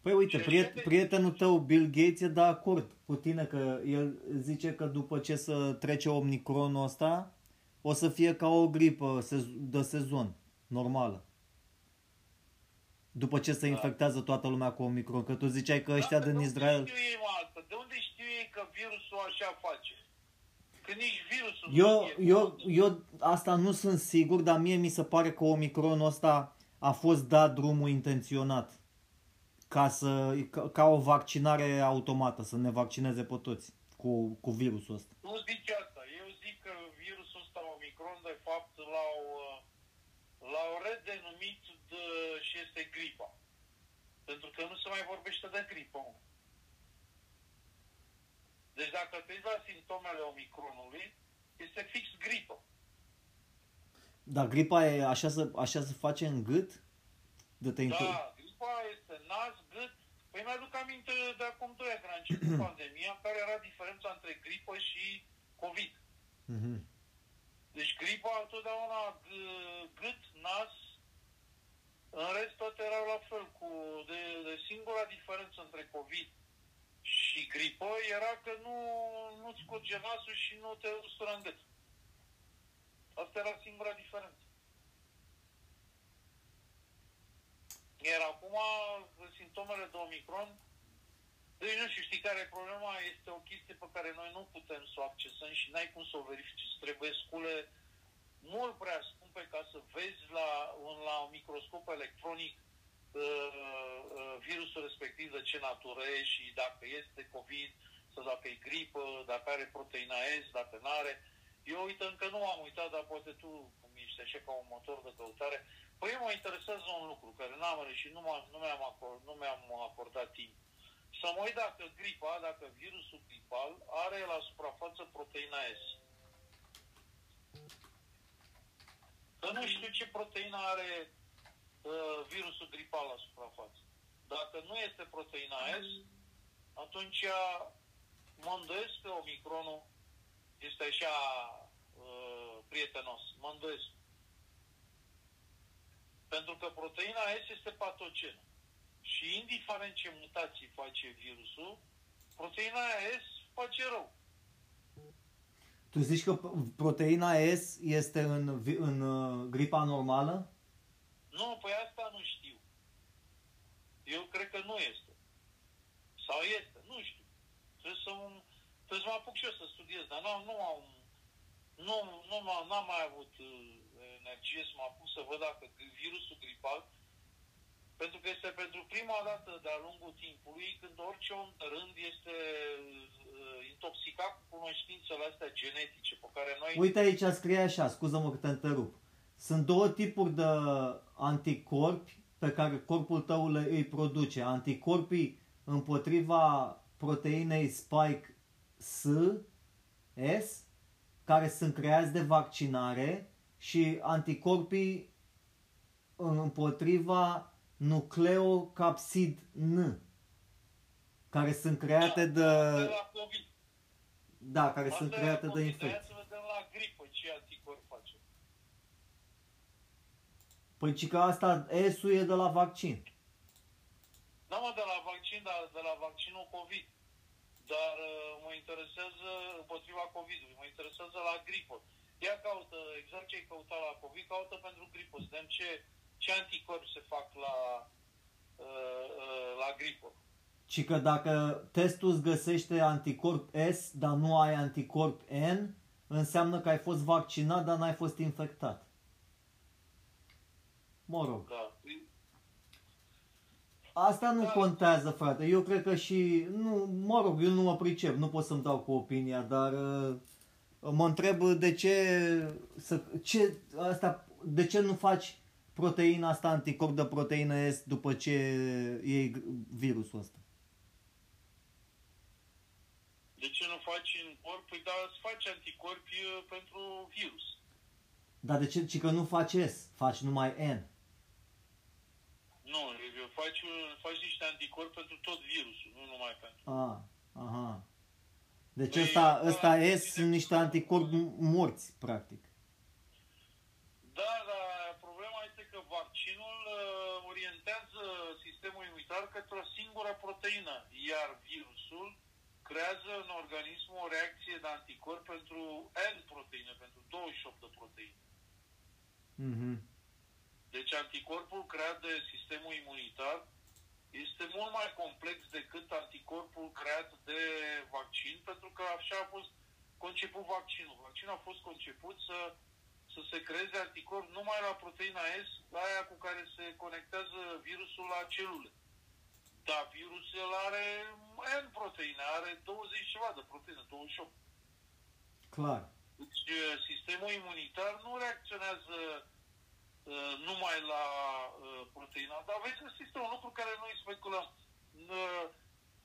S1: Păi uite, priet, prietenul tău, Bill Gates, e de acord cu tine că el zice că după ce să trece Omicronul ăsta, o să fie ca o gripă de sezon, normală. După ce se da. infectează toată lumea cu Omicron, că tu ziceai că ăștia da, din Israel...
S2: De unde știu ei, asta? De unde știu ei că virusul așa face? Că nici virusul
S1: eu, eu, eu asta nu sunt sigur, dar mie mi se pare că Omicronul ăsta a fost dat drumul intenționat ca, să, ca, ca o vaccinare automată, să ne vaccineze pe toți cu, cu virusul ăsta.
S2: Nu zic asta. Eu zic că virusul ăsta Omicron, de fapt, l-au, l-au redenumit de, și este gripa. Pentru că nu se mai vorbește de gripă. Deci dacă te uiți la simptomele Omicronului, este fix gripă.
S1: Dar gripa e așa să, așa să face în gât?
S2: De te da, gripa este nas, gât. Păi mi-aduc aminte de acum 2 ani, când a început pandemia, care era diferența între gripă și COVID. Mm-hmm. Deci gripa întotdeauna gât, nas, în rest toate erau la fel. Cu, de, de singura diferență între COVID și gripă era că nu, nu-ți curge nasul și nu te ustură în gât. Asta era singura diferență. Iar acum, simptomele de Omicron, deci nu știu, știi care e problema? Este o chestie pe care noi nu putem să o accesăm și n-ai cum să o verifici. Trebuie scule mult prea scumpe ca să vezi la un, la un microscop electronic uh, virusul respectiv de ce natură e și dacă este COVID sau dacă e gripă, dacă are proteina S, dacă nu are. Eu uite, încă nu am uitat, dar poate tu, cum ești așa ca un motor de căutare, păi mă interesează un lucru care n-am și nu, nu, mi-am acord, nu mi-am acordat timp. Să mă uit dacă gripa, dacă virusul gripal are la suprafață proteina S. Că nu știu ce proteină are uh, virusul gripal la suprafață. Dacă nu este proteina S, atunci mă îndoiesc că omicronul este așa uh, prietenos. Mă îndoiesc. Pentru că proteina S este patogenă. Și indiferent ce mutații face virusul, proteina S face rău.
S1: Tu zici că proteina S este în, în uh, gripa normală?
S2: Nu, păi asta nu știu. Eu cred că nu este. Sau este, nu știu. Trebuie să, trebuie să mă apuc și eu să studiez, dar nu, nu am, nu, nu n-am mai avut uh, energie să mă apuc să văd dacă virusul gripal, pentru că este pentru prima dată de-a lungul timpului când orice om de rând este uh, intoxicat cu cunoștințele astea genetice pe care noi...
S1: Uite aici scrie așa, scuză-mă că te întrerup. Sunt două tipuri de anticorpi pe care corpul tău le, îi produce. Anticorpii împotriva proteinei spike S, S, care sunt creați de vaccinare și anticorpii împotriva nucleocapsid N, care sunt create
S2: da, de... de la COVID.
S1: Da, care Asta sunt create de infecție. Păi ci că asta S-ul e de la vaccin.
S2: Da, mă, de la vaccin, dar de la vaccinul COVID. Dar uh, mă interesează împotriva COVID-ului, mă interesează la gripă. Ia caută, exact ce ai căutat la COVID, caută pentru gripă. Să vedem ce, ce anticorpi se fac la, uh, uh, la gripă.
S1: Și că dacă testul îți găsește anticorp S, dar nu ai anticorp N, înseamnă că ai fost vaccinat, dar n-ai fost infectat. Mă rog.
S2: Da.
S1: Asta nu da. contează, frate. Eu cred că și... Nu, mă rog, eu nu mă pricep, nu pot să-mi dau cu opinia, dar uh, mă întreb de ce, să, ce asta, de ce nu faci proteina asta, anticorp de proteină S după ce iei virusul ăsta?
S2: De ce nu faci în corp? Păi da, îți faci anticorpi uh, pentru virus.
S1: Dar de ce? Ci că nu faci S, faci numai N.
S2: Nu, faci, faci niște anticorpi pentru tot virusul, nu numai pentru...
S1: Ah, aha. Deci păi, ăsta, ăsta S sunt niște anticorpi morți, practic.
S2: Da, dar problema este că vaccinul uh, orientează sistemul imunitar către o singură proteină, iar virusul creează în organism o reacție de anticorp pentru N proteine, pentru 28 de proteine.
S1: Mhm.
S2: Deci anticorpul creat de sistemul imunitar este mult mai complex decât anticorpul creat de vaccin, pentru că așa a fost conceput vaccinul. Vaccinul a fost conceput să, să se creeze anticorp numai la proteina S, la aia cu care se conectează virusul la celule. Dar virusul are N proteine, are 20 ceva de proteine, 28.
S1: Clar.
S2: Deci sistemul imunitar nu reacționează Uh, numai la uh, proteina. Dar vezi, este un lucru care noi speculăm. Uh,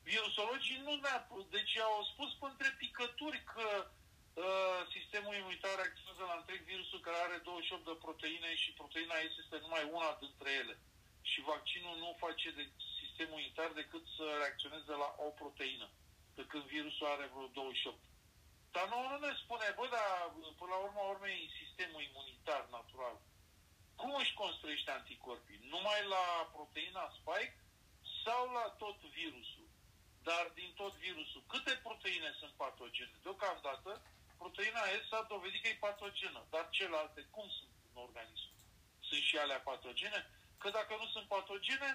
S2: virusologii nu ne Deci au spus între picături că uh, sistemul imunitar reacționează la întreg virusul care are 28 de proteine și proteina S este numai una dintre ele. Și vaccinul nu face de sistemul imunitar decât să reacționeze la o proteină, de când virusul are vreo 28. Dar nu, nu ne spune, bă, dar până la urmă urmei sistemul imunitar natural cum își construiește anticorpii? Numai la proteina spike sau la tot virusul? Dar din tot virusul, câte proteine sunt patogene? Deocamdată, proteina S s-a dovedit că e patogenă, dar celelalte cum sunt în organism? Sunt și alea patogene? Că dacă nu sunt patogene,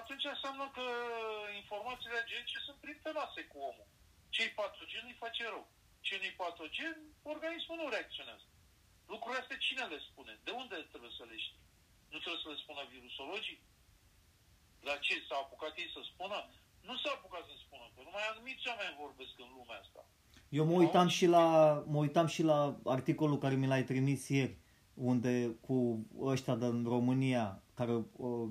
S2: atunci înseamnă că informațiile genetice sunt prietenoase cu omul. Ce-i patogen îi face rău. Ce nu-i patogen, organismul nu reacționează. Lucrurile astea cine le spune? De unde trebuie să le știi? Nu trebuie să le spună virusologii? Dar ce, s-au apucat ei să spună? Nu s-au apucat să spună, că numai anumiți oameni vorbesc în lumea asta.
S1: Eu mă uitam, și la, mă uitam și la articolul care mi l-ai trimis ieri, unde cu ăștia din România, care uh,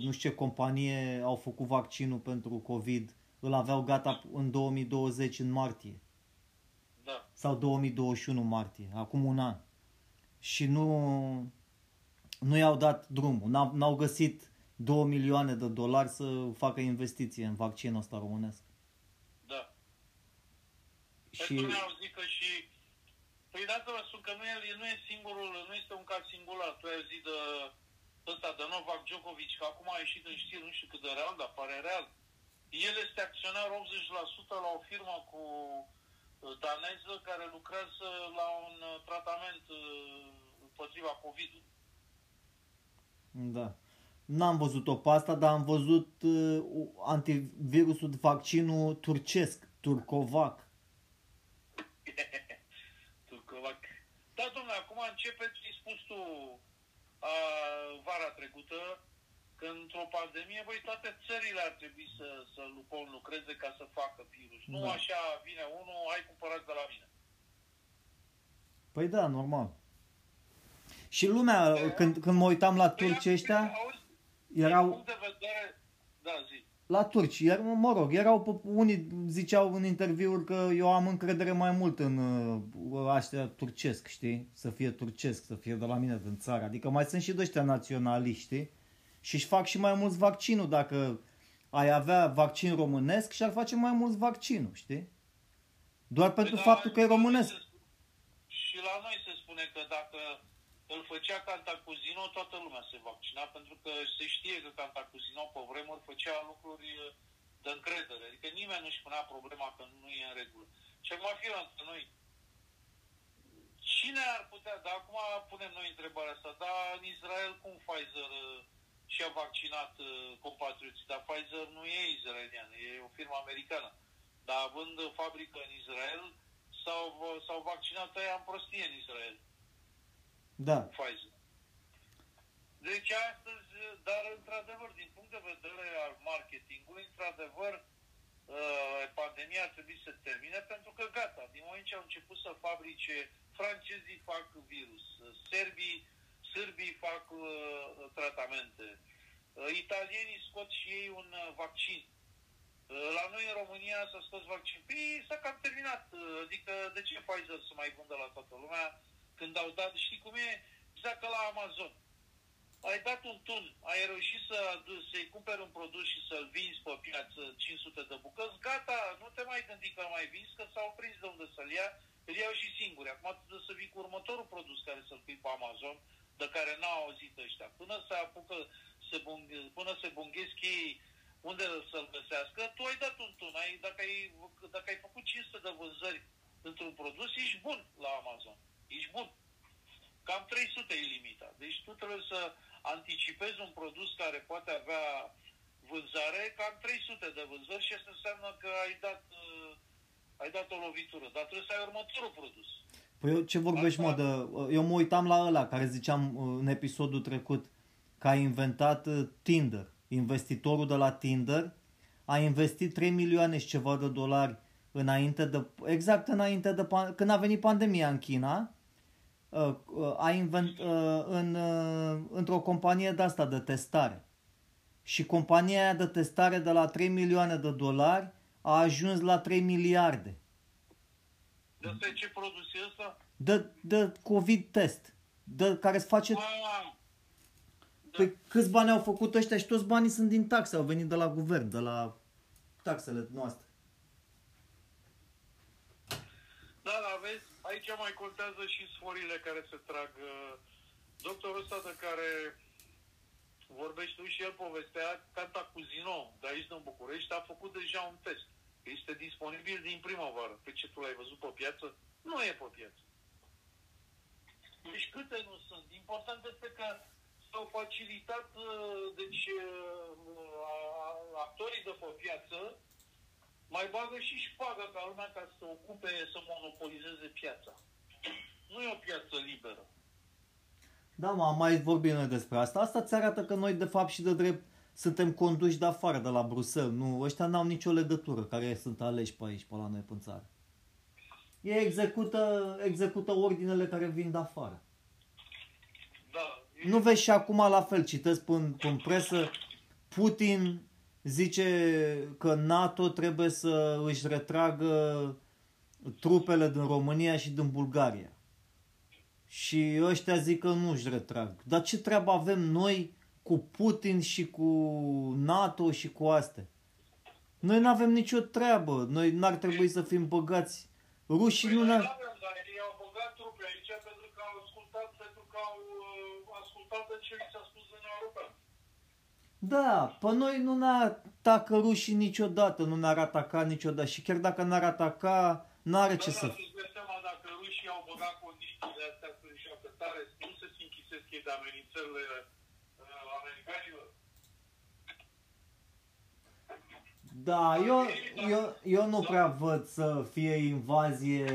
S1: nu știu ce companie au făcut vaccinul pentru COVID, îl aveau gata în 2020, în martie.
S2: Da.
S1: Sau 2021 martie, acum un an. Și nu, nu i-au dat drumul, n-au, n-au găsit 2 milioane de dolari să facă investiție în vaccinul ăsta românesc.
S2: Da. Și... Pentru au zis că și... Păi dacă vă spun că nu e, nu e singurul, nu este un caz singular. Tu ai zis de ăsta, de Novak Djokovic, că acum a ieșit în știri, nu știu cât de real, dar pare real. El este acționar 80% la o firmă cu uh, daneză care lucrează la un uh, tratament uh, împotriva COVID-ului.
S1: Da. N-am văzut-o pe asta, dar am văzut uh, antivirusul, vaccinul turcesc, Turcovac.
S2: Turcovac. Da, domnule, acum începe ce ai spus tu a, vara trecută, că într-o pandemie, voi toate țările ar trebui să, să lucreze ca să facă virus. Da. Nu așa vine unul, ai cumpărat de la mine.
S1: Păi da, normal. Și lumea, de când, când mă uitam la păi, turci ăștia... Auzi, erau...
S2: de vedere, da, zi.
S1: La turci, iar, mă rog, erau, unii ziceau în interviuri că eu am încredere mai mult în uh, ăștia turcesc, știi? Să fie turcesc, să fie de la mine din țară. Adică mai sunt și de ăștia naționaliști, Și își fac și mai mulți vaccinul dacă ai avea vaccin românesc și ar face mai mulți vaccinul, știi? Doar pentru păi faptul că e românesc.
S2: Și la noi se spune că dacă îl făcea Cantacuzino, toată lumea se vaccina, pentru că se știe că Cantacuzino pe vremuri făcea lucruri uh, de încredere. Adică nimeni nu-și punea problema că nu e în regulă. Și acum fi la noi, cine ar putea, dar acum punem noi întrebarea asta, dar în Israel cum Pfizer uh, și-a vaccinat uh, compatrioții, dar Pfizer nu e israelian, e o firmă americană. Dar având fabrică în Israel, s-au, s-au vaccinat aia în prostie în Israel.
S1: Da.
S2: Pfizer. Deci astăzi, dar într-adevăr, din punct de vedere al marketingului, într-adevăr, uh, pandemia ar trebui să termine pentru că gata, din moment ce au început să fabrice, francezii fac virus, serbii, sârbii fac uh, tratamente, uh, italienii scot și ei un uh, vaccin. Uh, la noi în România s-a scos vaccin. Păi s-a cam terminat. Uh, adică de ce Pfizer să mai vândă la toată lumea? când au dat, știi cum e, exact ca la Amazon. Ai dat un tun, ai reușit să, să-i cumperi un produs și să-l vinzi pe piață 500 de bucăți, gata, nu te mai gândi că mai vinzi, că s-au prins de unde să-l ia, îl iau și singuri. Acum trebuie să vii cu următorul produs care să-l pui pe Amazon, de care n-au auzit ăștia. Până se apucă, se bung, până se bunghesc ei unde să-l găsească, tu ai dat un tun. Ai, dacă, ai, dacă ai făcut 500 de vânzări într-un produs, ești bun la Amazon ești bun. Cam 300 e limita. Deci tu trebuie să anticipezi un produs care poate avea vânzare, cam 300 de vânzări și asta înseamnă că ai dat, uh, ai dat o lovitură. Dar trebuie să ai următorul produs.
S1: Păi eu, ce vorbești, mă, de, eu mă uitam la ăla care ziceam uh, în episodul trecut că a inventat uh, Tinder. Investitorul de la Tinder a investit 3 milioane și ceva de dolari înainte de, exact înainte de, când a venit pandemia în China, Uh, uh, a invent, uh, în, într-o companie de asta de testare. Și compania aia de testare de la 3 milioane de dolari a ajuns la 3 miliarde.
S2: De asta ce produs e ăsta?
S1: De, de COVID test. De care se face...
S2: Ah,
S1: da. Păi câți bani au făcut ăștia și toți banii sunt din taxe, au venit de la guvern, de la taxele noastre.
S2: Da, da, vezi, aici mai contează și sforile care se trag. Doctorul ăsta de care vorbești tu și el povestea, Canta Cuzino, de aici din București, a făcut deja un test. Este disponibil din primăvară. Pe ce tu l-ai văzut pe piață? Nu e pe piață. Deci câte nu sunt? Important este că s-au facilitat deci, actorii de pe piață mai bagă și șpagă ca lumea ca să ocupe, să monopolizeze piața. Nu e o piață liberă.
S1: Da, mă, am mai vorbit noi despre asta. Asta ți arată că noi, de fapt, și de drept, suntem conduși de afară, de la Bruxelles. Nu, ăștia n-au nicio legătură care sunt aleși pe aici, pe la noi, pe țară. Ei execută, execută ordinele care vin de afară.
S2: Da.
S1: Nu vezi și acum la fel, citesc în, în presă, Putin zice că NATO trebuie să își retragă trupele din România și din Bulgaria. Și ăștia zic că nu își retrag. Dar ce treabă avem noi cu Putin și cu NATO și cu astea? Noi nu avem nicio treabă. Noi n-ar trebui să fim băgați. Rușii nu ne-ar...
S2: Ei au băgat trupe aici pentru că au ascultat, pentru că au uh, ascultat de ce li s-a spus în European.
S1: Da, pe noi nu ne atacă rușii niciodată, nu ne-ar ataca niciodată. Și chiar dacă n-ar ataca, n-are ce
S2: Da,
S1: să...
S2: da, tu-ți dai seama dacă rușii au băgat condițiile astea să joacă tare, nu se închisesc ei de amenințările uh, americanilor.
S1: Da, eu, eu, eu nu prea văd să fie invazie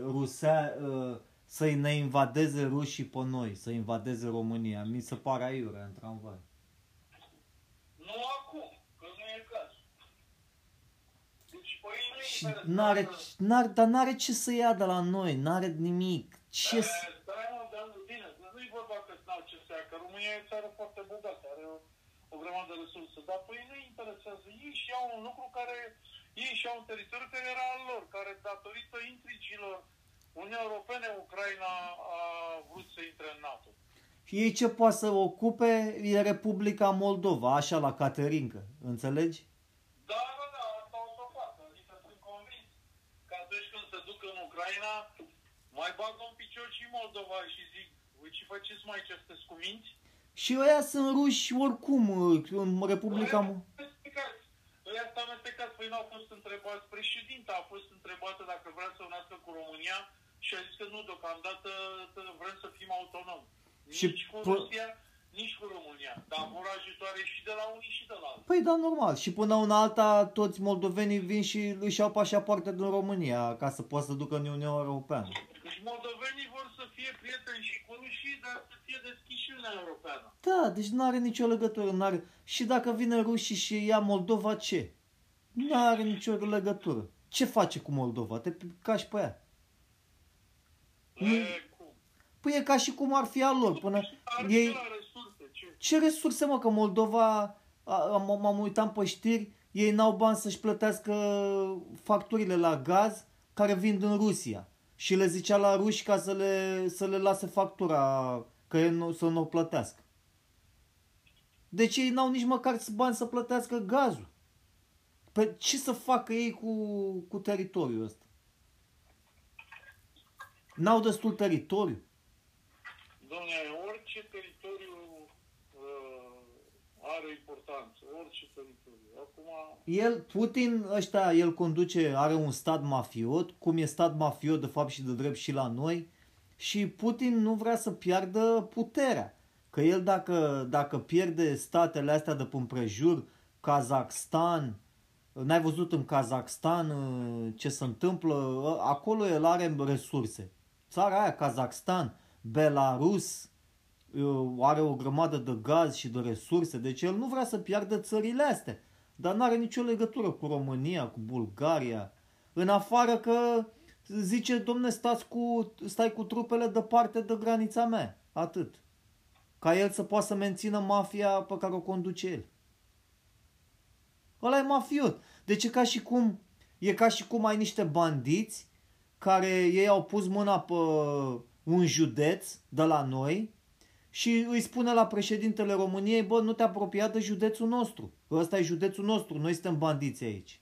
S1: rusea, uh, să ne invadeze rușii pe noi, să invadeze România. Mi se pare aiurea, într-adevăr.
S2: Nu acum, că nu e cazul. Deci, pe ei nu
S1: Și
S2: interesează-
S1: n-are, n-are, dar n-are ce să ia de la noi, n-are nimic. Ce să...
S2: Eh, Stai mă, dar nu, bine, nu-i vorba că n-au ce să ia, că România e o țară foarte bogată, are o, o grămadă de resurse, dar pe ei nu interesează. Ei și au un lucru care, ei și au un teritoriu care era al lor, care datorită intrigilor Uniunea Europene, Ucraina a vrut să intre în NATO.
S1: Și ei ce poate să ocupe e Republica Moldova, așa la Caterinca, înțelegi?
S2: Da, da, da, asta o să facă. Adică sunt convins că atunci când se duc în Ucraina, mai bagă un picior și Moldova și zic, voi ce faceți mai ce sunteți cu minți?
S1: Și ăia sunt ruși oricum în Republica... Mo-
S2: Amestecați. Ăia sunt amestecați. Păi n-au fost întrebați. Președinta a fost întrebată dacă vrea să unească cu România și a zis că nu, deocamdată vrem să fim autonomi.
S1: Și
S2: Nici cu
S1: p-
S2: Rusia, nici cu România. Dar vor ajutoare și de la unii și de la alții.
S1: Păi da, normal. Și până una alta, toți moldovenii vin și își iau pașapoarte din România ca să poată să ducă în Uniunea Europeană.
S2: Deci moldovenii vor să fie prieteni și cu rușii, dar să fie deschiși în Uniunea Europeană.
S1: Da, deci nu are nicio legătură. N-are... Și dacă vine rușii și ia Moldova, ce? Nu are nicio legătură. Ce face cu Moldova? Te cași pe ea. Nu.
S2: E, cum?
S1: Păi e ca și cum ar fi al lor. Până
S2: Ar
S1: ei...
S2: fi la resurse, ce?
S1: Ce resurse, mă, că Moldova, a- am- m-am uitat pe știri, ei n-au bani să-și plătească facturile la gaz care vin din Rusia. Și le zicea la ruși ca să le, să le lase factura, că ei nu, să nu o plătească. Deci ei n-au nici măcar bani să plătească gazul. Pe ce să facă ei cu, cu teritoriul ăsta? N-au destul teritoriu.
S2: Domnule, orice teritoriu uh, are importanță, orice teritoriu. Acum,
S1: El, Putin, ăștia, el conduce, are un stat mafiot, cum e stat mafiot de fapt și de drept și la noi, și Putin nu vrea să piardă puterea. Că el dacă, dacă pierde statele astea de pe împrejur, Kazakhstan, n-ai văzut în Kazakhstan uh, ce se întâmplă, Uh, acolo el are resurse. Țara aia, Kazakhstan, Belarus, uh, are o grămadă de gaz și de resurse, deci el nu vrea să piardă țările astea. Dar nu are nicio legătură cu România, cu Bulgaria. În afară că zice, domne, stați cu, stai cu trupele departe de granița mea. Atât. Ca el să poată să mențină mafia pe care o conduce el. Ăla e mafiot. Deci e ca și cum, e ca și cum ai niște bandiți care ei au pus mâna pe un județ de la noi și îi spune la președintele României, bă, nu te apropia de județul nostru. Ăsta e județul nostru, noi suntem bandiți aici.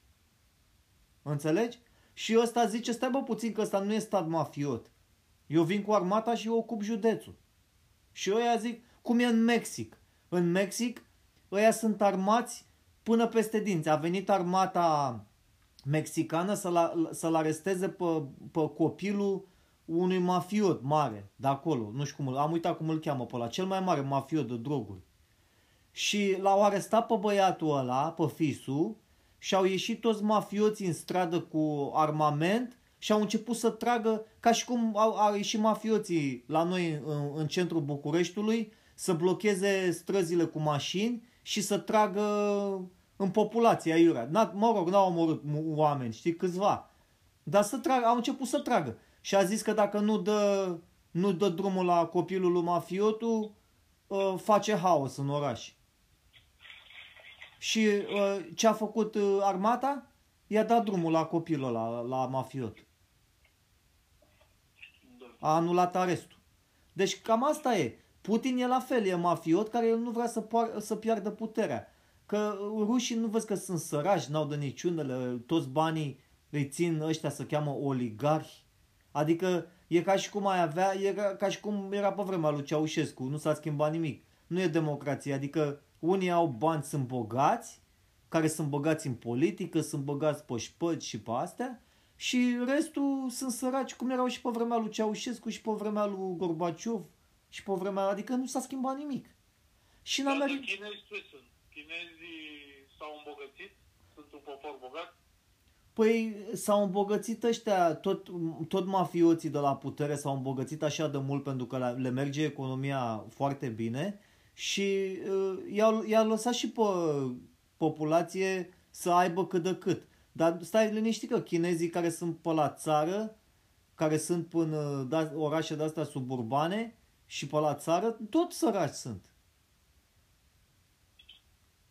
S1: Înțelegi? Și ăsta zice, stai bă puțin că ăsta nu e stat mafiot. Eu vin cu armata și eu ocup județul. Și ăia zic, cum e în Mexic. În Mexic, ăia sunt armați până peste dinți. A venit armata mexicană să-l, să-l aresteze pe, pe copilul unui mafiot mare de acolo. Nu știu cum îl, am uitat cum îl cheamă pe ăla. Cel mai mare mafiot de droguri. Și l-au arestat pe băiatul ăla, pe fisul, și au ieșit toți mafioții în stradă cu armament și au început să tragă, ca și cum au, au ieșit mafioții la noi în, în centrul Bucureștiului, să blocheze străzile cu mașini și să tragă în populație aiurea. Mă rog, n-au omorât oameni, știi, câțiva. Dar să tragă, au început să tragă. Și a zis că dacă nu dă, nu dă drumul la copilul lui mafiotul, ă, face haos în oraș. Și ă, ce a făcut ă, armata? I-a dat drumul la copilul la, la mafiot. A anulat arestul. Deci cam asta e. Putin e la fel, e mafiot care nu vrea să, poar- să piardă puterea. Că rușii nu văd că sunt sărași, n-au de niciunele, toți banii îi țin ăștia să cheamă oligarhi. Adică e ca și cum ai avea, e ca și cum era pe vremea lui Ceaușescu, nu s-a schimbat nimic. Nu e democrație, adică unii au bani, sunt bogați, care sunt băgați în politică, sunt băgați pe șpăți și pe astea, și restul sunt săraci cum erau și pe vremea lui Ceaușescu și pe vremea lui Gorbaciov și pe vremea, adică nu s-a schimbat nimic.
S2: Și în America... Chinezii ce sunt? Chinezii s-au îmbogățit? Sunt un popor bogat?
S1: Păi s-au îmbogățit ăștia, tot, tot mafioții de la putere s-au îmbogățit așa de mult pentru că le merge economia foarte bine și uh, i-au, i-a lăsat și pe populație să aibă cât de cât. Dar stai liniștit că chinezii care sunt pe la țară, care sunt până da, orașe de-astea suburbane și pe la țară, tot săraci sunt.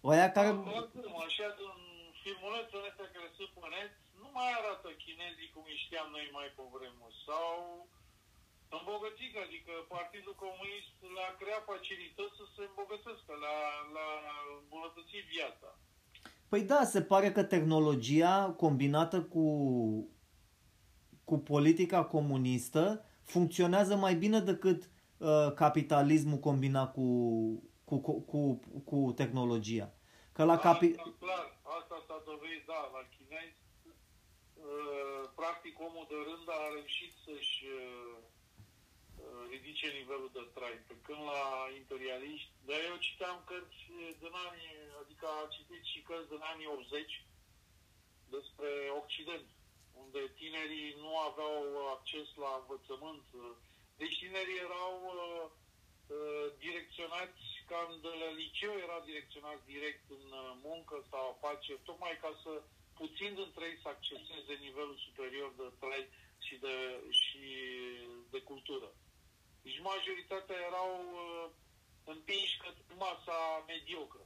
S2: Oia care... Așa, în filmulețul ăsta care se pune, nu mai arată chinezii cum îi știam noi mai pe vremuri. Sau îmbogățit, adică Partidul Comunist le-a creat facilități să se îmbogățească, la, la îmbunătăți viața.
S1: Păi da, se pare că tehnologia combinată cu, cu politica comunistă funcționează mai bine decât uh, capitalismul combinat cu, cu, cu, cu, cu tehnologia.
S2: Că la capi... Asta, clar, asta s-a dovedit, da, la chinezi, uh, practic omul de rând a reușit să-și uh, ridice nivelul de trai. Pe când la imperialiști, dar eu citeam cărți din anii, adică a citit și cărți din anii 80 despre Occident, unde tinerii nu aveau acces la învățământ. Deci tinerii erau uh, uh, direcționați, când la liceu era direcționat direct în uh, muncă sau afaceri, tocmai ca să puțin dintre ei să acceseze nivelul superior de trai și de, și de cultură. Deci majoritatea erau uh, împinși către masa mediocră.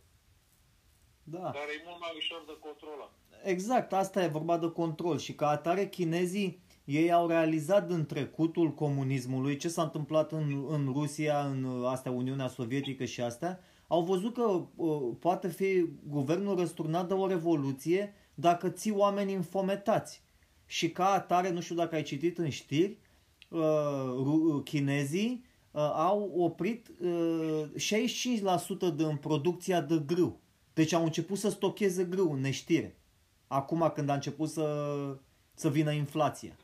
S2: Da. Care e mult mai ușor de controlat.
S1: Exact, asta e vorba de control și ca atare chinezii ei au realizat în trecutul comunismului ce s-a întâmplat în, în Rusia, în astea Uniunea Sovietică și astea, au văzut că uh, poate fi guvernul răsturnat de o revoluție dacă ții oameni infometați. Și ca atare, nu știu dacă ai citit în știri, uh, chinezii uh, au oprit uh, 65% din producția de grâu. Deci au început să stocheze grâu în neștire. Acum când a început să, să vină inflația.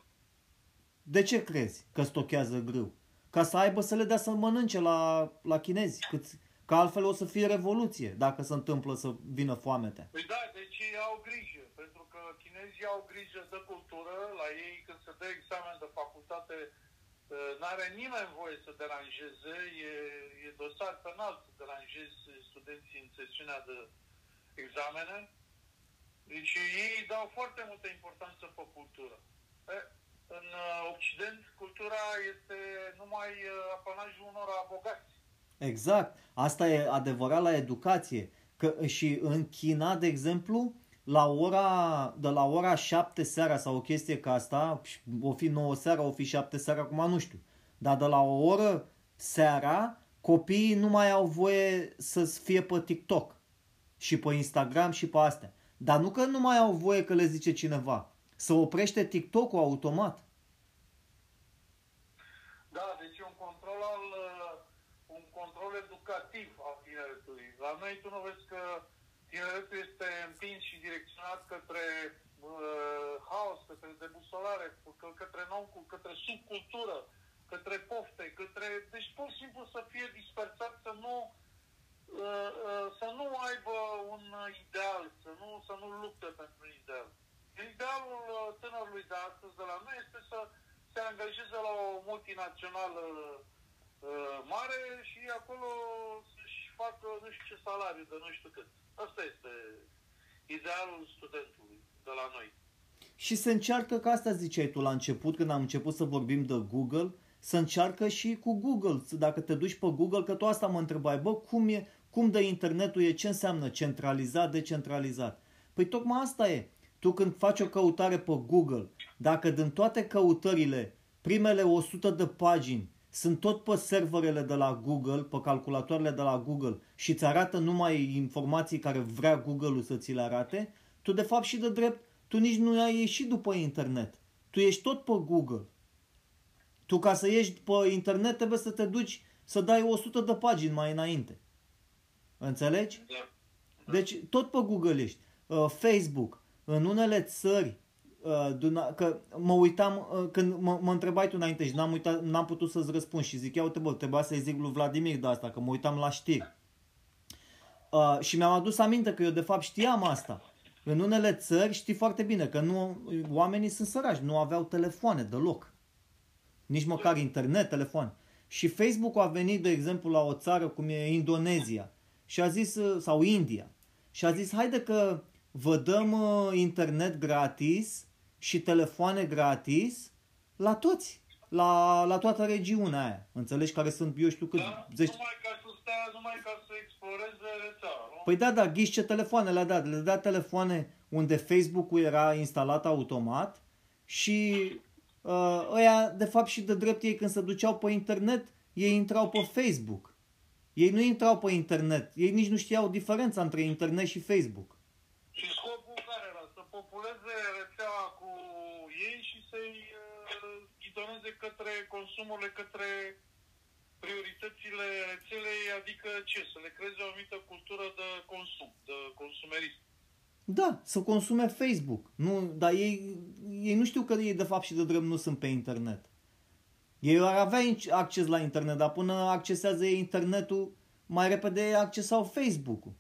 S1: De ce crezi că stochează grâu? Ca să aibă să le dea să mănânce la, la chinezi. Cât, că altfel o să fie revoluție dacă se întâmplă să vină foamete.
S2: Păi da, deci ei au grijă, pentru că chinezii au grijă de cultură, la ei când se dă examen de facultate N-are nimeni voie să deranjeze, e, e dosar penal să deranjezi studenții în sesiunea de examene. Deci ei dau foarte multă importanță pe cultură. E, în uh, Occident, cultura este numai uh, apanajul unor bogați.
S1: Exact. Asta e adevărat la educație. Că și în China, de exemplu, la ora, de la ora 7 seara sau o chestie ca asta, o fi 9 seara, o fi 7 seara, acum nu știu, dar de la o oră seara, copiii nu mai au voie să fie pe TikTok și pe Instagram și pe astea. Dar nu că nu mai au voie că le zice cineva. Să oprește TikTok-ul automat.
S2: Da, deci un control al, un control educativ al tineretului. La noi tu nu vezi că tineretul este împins și direcționat către uh, haos, către debusolare, către nou, către subcultură, către pofte, către... Deci pur și simplu să fie dispersat, să nu uh, uh, să nu aibă un ideal, să nu, să nu lupte pentru un ideal. Idealul uh, tânărului de astăzi de la noi este să se angajeze la o multinațională uh, mare și acolo să-și fac nu știu ce salariu de nu știu cât. Asta este idealul studentului de la noi.
S1: Și se încearcă, că asta ziceai tu la început, când am început să vorbim de Google, să încearcă și cu Google. Dacă te duci pe Google, că tu asta mă întrebai, bă, cum, e, cum de internetul e, ce înseamnă centralizat, decentralizat? Păi tocmai asta e. Tu când faci o căutare pe Google, dacă din toate căutările, primele 100 de pagini sunt tot pe serverele de la Google, pe calculatoarele de la Google și îți arată numai informații care vrea Google-ul să ți le arate, tu de fapt și de drept, tu nici nu ai ieșit după internet. Tu ești tot pe Google. Tu ca să ieși pe internet trebuie să te duci să dai 100 de pagini mai înainte. Înțelegi? Da. Deci tot pe Google ești. Uh, Facebook. În unele țări, uh, că mă uitam, uh, când mă, mă întrebai tu înainte și n-am, uitat, n-am putut să-ți răspund și zic, ia uite bă, trebuia să-i zic lui Vladimir de asta, că mă uitam la știri. Uh, și mi-am adus aminte că eu de fapt știam asta. În unele țări știi foarte bine că nu, oamenii sunt săraci, nu aveau telefoane deloc. Nici măcar internet, telefon. Și Facebook a venit, de exemplu, la o țară cum e Indonezia și a zis, sau India, și a zis, haide că vă dăm uh, internet gratis și telefoane gratis la toți, la, la toată regiunea aia. Înțelegi care sunt, eu știu cât,
S2: da, 10... Numai ca să stea, numai ca să exploreze rețeaua, nu?
S1: Păi da, da, ghiși ce telefoane le-a dat. Le-a dat telefoane unde Facebook-ul era instalat automat și uh, ăia, de fapt și de drept ei când se duceau pe internet, ei intrau pe Facebook. Ei nu intrau pe internet. Ei nici nu știau diferența între internet și Facebook.
S2: Și uh, ghidoneze către consumurile, către prioritățile rețelei, adică ce? Să le creeze o anumită cultură de consum, de consumerism.
S1: Da, să consume Facebook. Nu, dar ei, ei nu știu că ei de fapt și de drept nu sunt pe internet. Ei ar avea acces la internet, dar până accesează ei internetul, mai repede accesau Facebook-ul.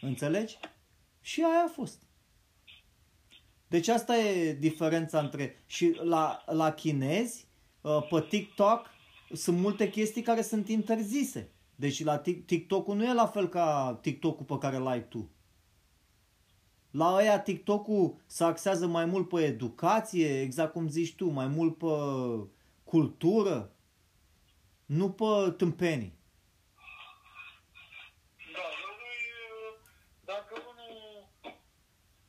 S1: Înțelegi? Și aia a fost. Deci asta e diferența între... Și la, la chinezi, uh, pe TikTok, sunt multe chestii care sunt interzise. Deci la TikTok-ul nu e la fel ca TikTok-ul pe care l-ai tu. La aia TikTok-ul se axează mai mult pe educație, exact cum zici tu, mai mult pe cultură, nu pe tâmpenii.
S2: Da, lui, dacă unul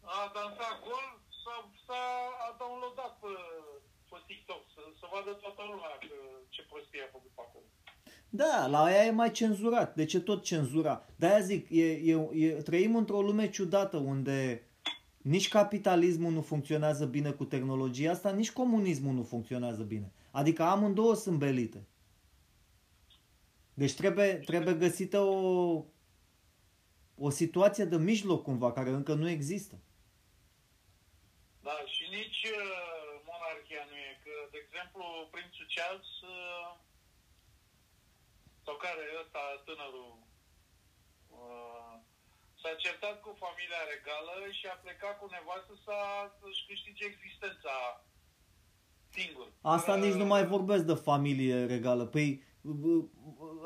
S2: a dansat gol, s-a, s-a a downloadat pe, pe TikTok, să, să vadă toată lumea că, ce prostie a făcut pe acolo.
S1: Da, la aia e mai cenzurat. De ce tot cenzura? De-aia zic, e, e, e, trăim într-o lume ciudată unde nici capitalismul nu funcționează bine cu tehnologia asta, nici comunismul nu funcționează bine. Adică amândouă sunt belite. Deci trebuie, trebuie găsită o, o situație de mijloc cumva, care încă nu există.
S2: Da, și nici uh, monarhia nu e. Că, de exemplu, prințul Charles, uh, sau care e ăsta, tânărul, uh, s-a certat cu familia regală și a plecat cu nevastă să-și câștige existența singur.
S1: Asta uh... nici nu mai vorbesc de familie regală. Păi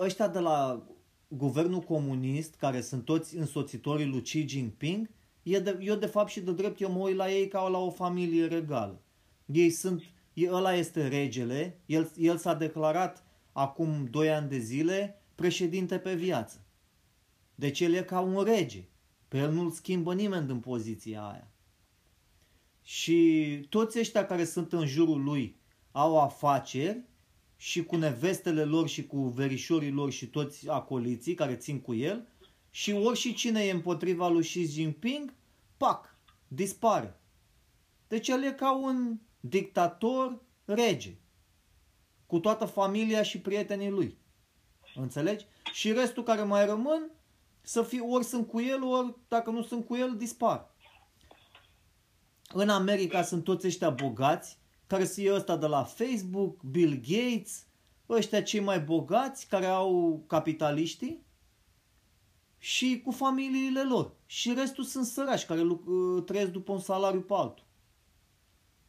S1: ăștia de la guvernul comunist, care sunt toți însoțitorii lui Xi Jinping, e de, eu de fapt și de drept eu mă uit la ei ca la o familie regală. Ei sunt, ăla este regele, el, el s-a declarat acum 2 ani de zile președinte pe viață. Deci el e ca un rege. Pe el nu-l schimbă nimeni din poziția aia. Și toți ăștia care sunt în jurul lui au afaceri și cu nevestele lor și cu verișorii lor și toți acoliții care țin cu el și ori și cine e împotriva lui Xi Jinping, pac, dispare. Deci el e ca un dictator rege, cu toată familia și prietenii lui. Înțelegi? Și restul care mai rămân să fie ori sunt cu el, ori dacă nu sunt cu el, dispar. În America sunt toți ăștia bogați, care sunt ăsta de la Facebook, Bill Gates, ăștia cei mai bogați care au capitaliștii și cu familiile lor. Și restul sunt sărași care uh, trăiesc după un salariu pe altul.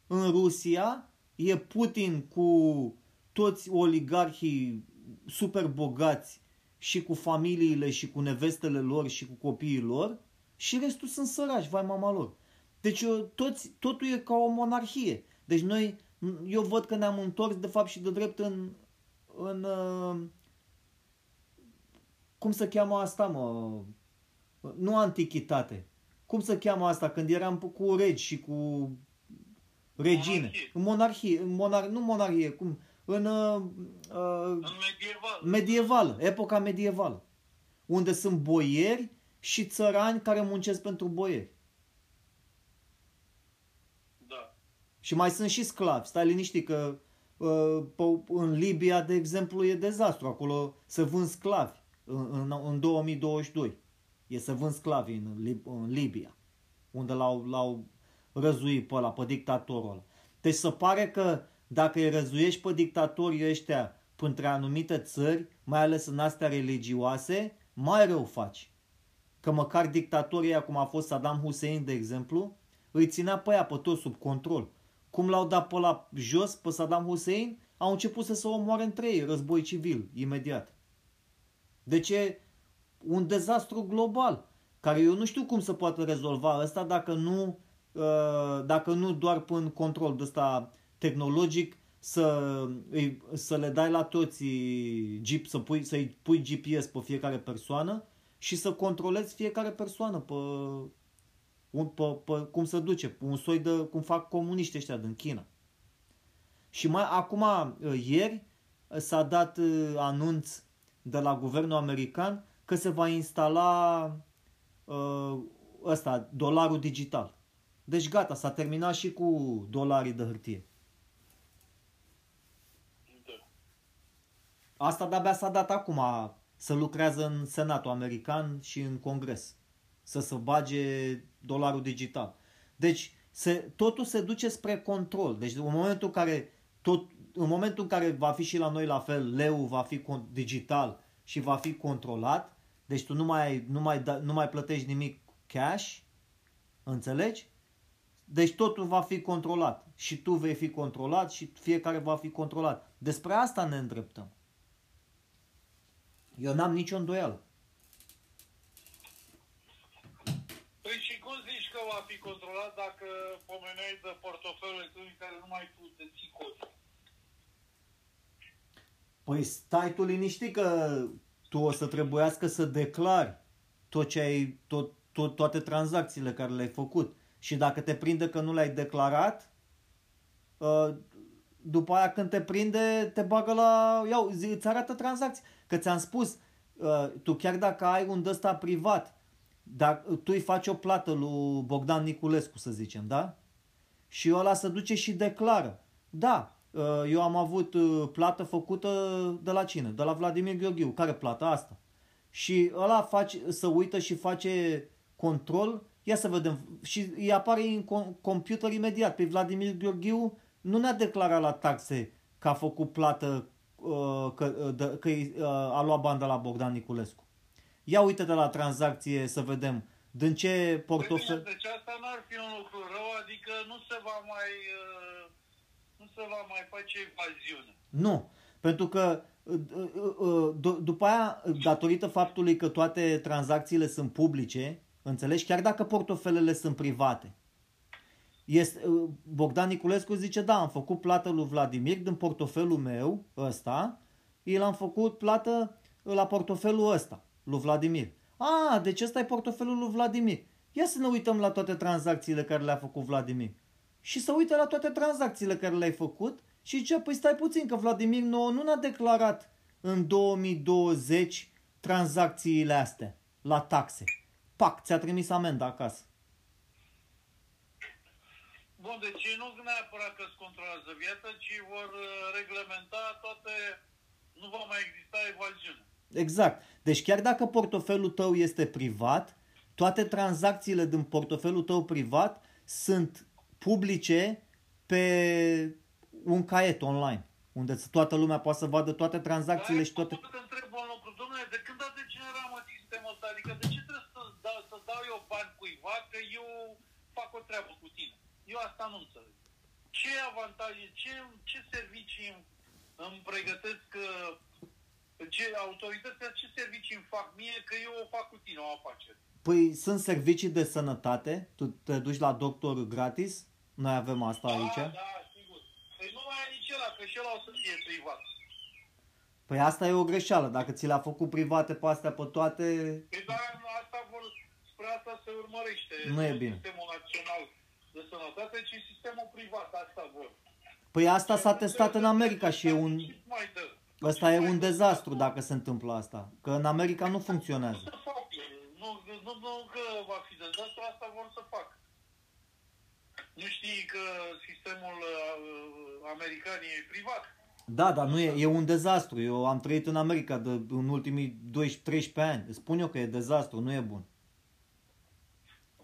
S1: În Rusia e Putin cu toți oligarhii super bogați și cu familiile și cu nevestele lor și cu copiii lor și restul sunt săraci, vai mama lor. Deci toți, totul e ca o monarhie. Deci noi, eu văd că ne-am întors de fapt și de drept în, în uh, cum se cheamă asta, mă? Nu antichitate. Cum se cheamă asta când eram cu regi și cu regine? Monarhie. În monarhie, în monar, nu monarhie, cum? În, uh,
S2: uh, în medieval.
S1: medieval, epoca medievală. Unde sunt boieri și țărani care muncesc pentru boieri.
S2: Da.
S1: Și mai sunt și sclavi. Stai liniștit că uh, în Libia, de exemplu, e dezastru. Acolo se vând sclavi în, în, în 2022. E să vând sclavi în, Lib- în Libia, unde l-au, l-au răzuit pe ăla, pe dictatorul ăla. Deci se pare că dacă îi răzuiești pe dictatorii ăștia între anumite țări, mai ales în astea religioase, mai rău faci. Că măcar dictatorii cum a fost Saddam Hussein, de exemplu, îi ținea pe ea pe tot sub control. Cum l-au dat pe la jos, pe Saddam Hussein, au început să se omoare între ei, război civil, imediat. Deci e un dezastru global, care eu nu știu cum se poate rezolva ăsta dacă nu, uh, dacă nu doar prin control de ăsta tehnologic să, să le dai la toți Jeep, să pui, să-i pui GPS pe fiecare persoană și să controlezi fiecare persoană pe, pe, pe cum se duce, un soi de cum fac comuniști ăștia din China. Și mai acum, uh, ieri, s-a dat uh, anunț de la guvernul american că se va instala uh, ăsta, dolarul digital. Deci gata, s-a terminat și cu dolarii de hârtie. Asta de-abia s-a dat acum să lucrează în Senatul American și în Congres. Să se bage dolarul digital. Deci se, totul se duce spre control. Deci în momentul în care tot, în momentul în care va fi și la noi la fel, leu va fi digital și va fi controlat, deci tu nu mai, nu mai, da, nu mai plătești nimic cash, înțelegi? Deci totul va fi controlat. Și tu vei fi controlat și fiecare va fi controlat. Despre asta ne îndreptăm. Eu n-am nicio îndoială.
S2: Păi și cum zici că va fi controlat dacă pomeneai de portofelul electronic care nu mai tu te ții cod?
S1: Păi stai tu liniștit că tu o să trebuiască să declari tot ce ai, tot, tot, toate tranzacțiile care le-ai făcut. Și dacă te prinde că nu le-ai declarat, ă, după aia când te prinde, te bagă la... Iau, zi, îți arată tranzacții. Că ți-am spus, ă, tu chiar dacă ai un ăsta privat, dacă tu îi faci o plată lui Bogdan Niculescu, să zicem, da? Și ăla se duce și declară. Da, Uh, eu am avut uh, plată făcută de la cine? De la Vladimir Gheorghiu. Care plată? Asta. Și ăla face, să uită și face control, ia să vedem, și îi apare în computer imediat. Pe Vladimir Gheorghiu nu ne-a declarat la taxe că a făcut plată, uh, că, că, că a luat banda la Bogdan Niculescu. Ia uite de la tranzacție să vedem din ce portofel...
S2: Deci asta n-ar fi un lucru rău, adică nu se va mai... Uh să va mai face evaziune.
S1: Nu, pentru că uh, uh, uh, după aia, datorită faptului că toate tranzacțiile sunt publice, înțelegi, chiar dacă portofelele sunt private, este, Bogdan Niculescu zice, da, am făcut plată lui Vladimir din portofelul meu ăsta, el am făcut plată la portofelul ăsta, lui Vladimir. A, deci ăsta e portofelul lui Vladimir. Ia să ne uităm la toate tranzacțiile care le-a făcut Vladimir și să uite la toate tranzacțiile care le-ai făcut și zice, păi stai puțin că Vladimir nouă nu ne-a declarat în 2020 tranzacțiile astea la taxe. Pac, ți-a trimis amenda acasă.
S2: Bun, deci ei nu neapărat că îți controlează viața, ci vor uh, reglementa toate, nu va mai exista evaziune.
S1: Exact. Deci chiar dacă portofelul tău este privat, toate tranzacțiile din portofelul tău privat sunt publice pe un caiet online, unde toată lumea poate să vadă toate tranzacțiile
S2: da,
S1: și toate...
S2: Pot să întreb un lucru, domnule, de când a că eu fac o treabă cu tine? Eu asta nu înțeleg. Ce avantaje, ce, ce servicii îmi, îmi pregătesc uh, Ce autoritățile, ce servicii îmi fac mie, că eu o fac cu tine, o afacere.
S1: Păi sunt servicii de sănătate, tu te duci la doctor gratis, noi avem asta
S2: da,
S1: aici.
S2: Da, sigur. Păi nu mai e nici ăla, că și ăla o să fie privat.
S1: Păi asta e o greșeală, dacă ți le-a făcut private pe astea pe toate...
S2: Păi da, asta vor, spre asta se urmărește.
S1: Nu e bine.
S2: Sistemul național de sănătate, ci sistemul privat, asta vor.
S1: Păi asta s-a testat în America și e un...
S2: Mai dă.
S1: Ăsta e un dezastru dacă se întâmplă asta. Că în America nu funcționează.
S2: Nu, nu, nu, nu că va fi dezastru, asta vor să fac. Nu știi că sistemul uh, american e privat?
S1: Da, dar nu e, e un dezastru. Eu am trăit în America de, în ultimii 12-13 ani. Spun eu că e dezastru, nu e bun.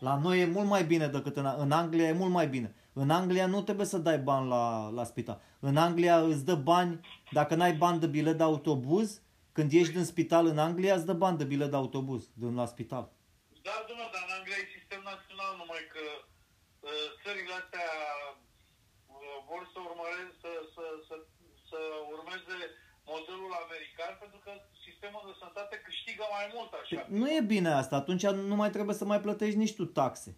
S1: La noi e mult mai bine decât în, în Anglia, e mult mai bine. În Anglia nu trebuie să dai bani la, la spital. În Anglia îți dă bani, dacă n-ai bani de bilet de autobuz, când ești în spital în Anglia, îți dă bani de bilet de autobuz din la spital.
S2: Da, domnule, dar în Anglia e sistem național, numai că uh, țările astea uh, vor să urmăreze, să, să, să, să urmeze modelul american, pentru că sistemul de sănătate câștigă mai mult așa.
S1: Nu e bine asta, atunci nu mai trebuie să mai plătești nici tu taxe.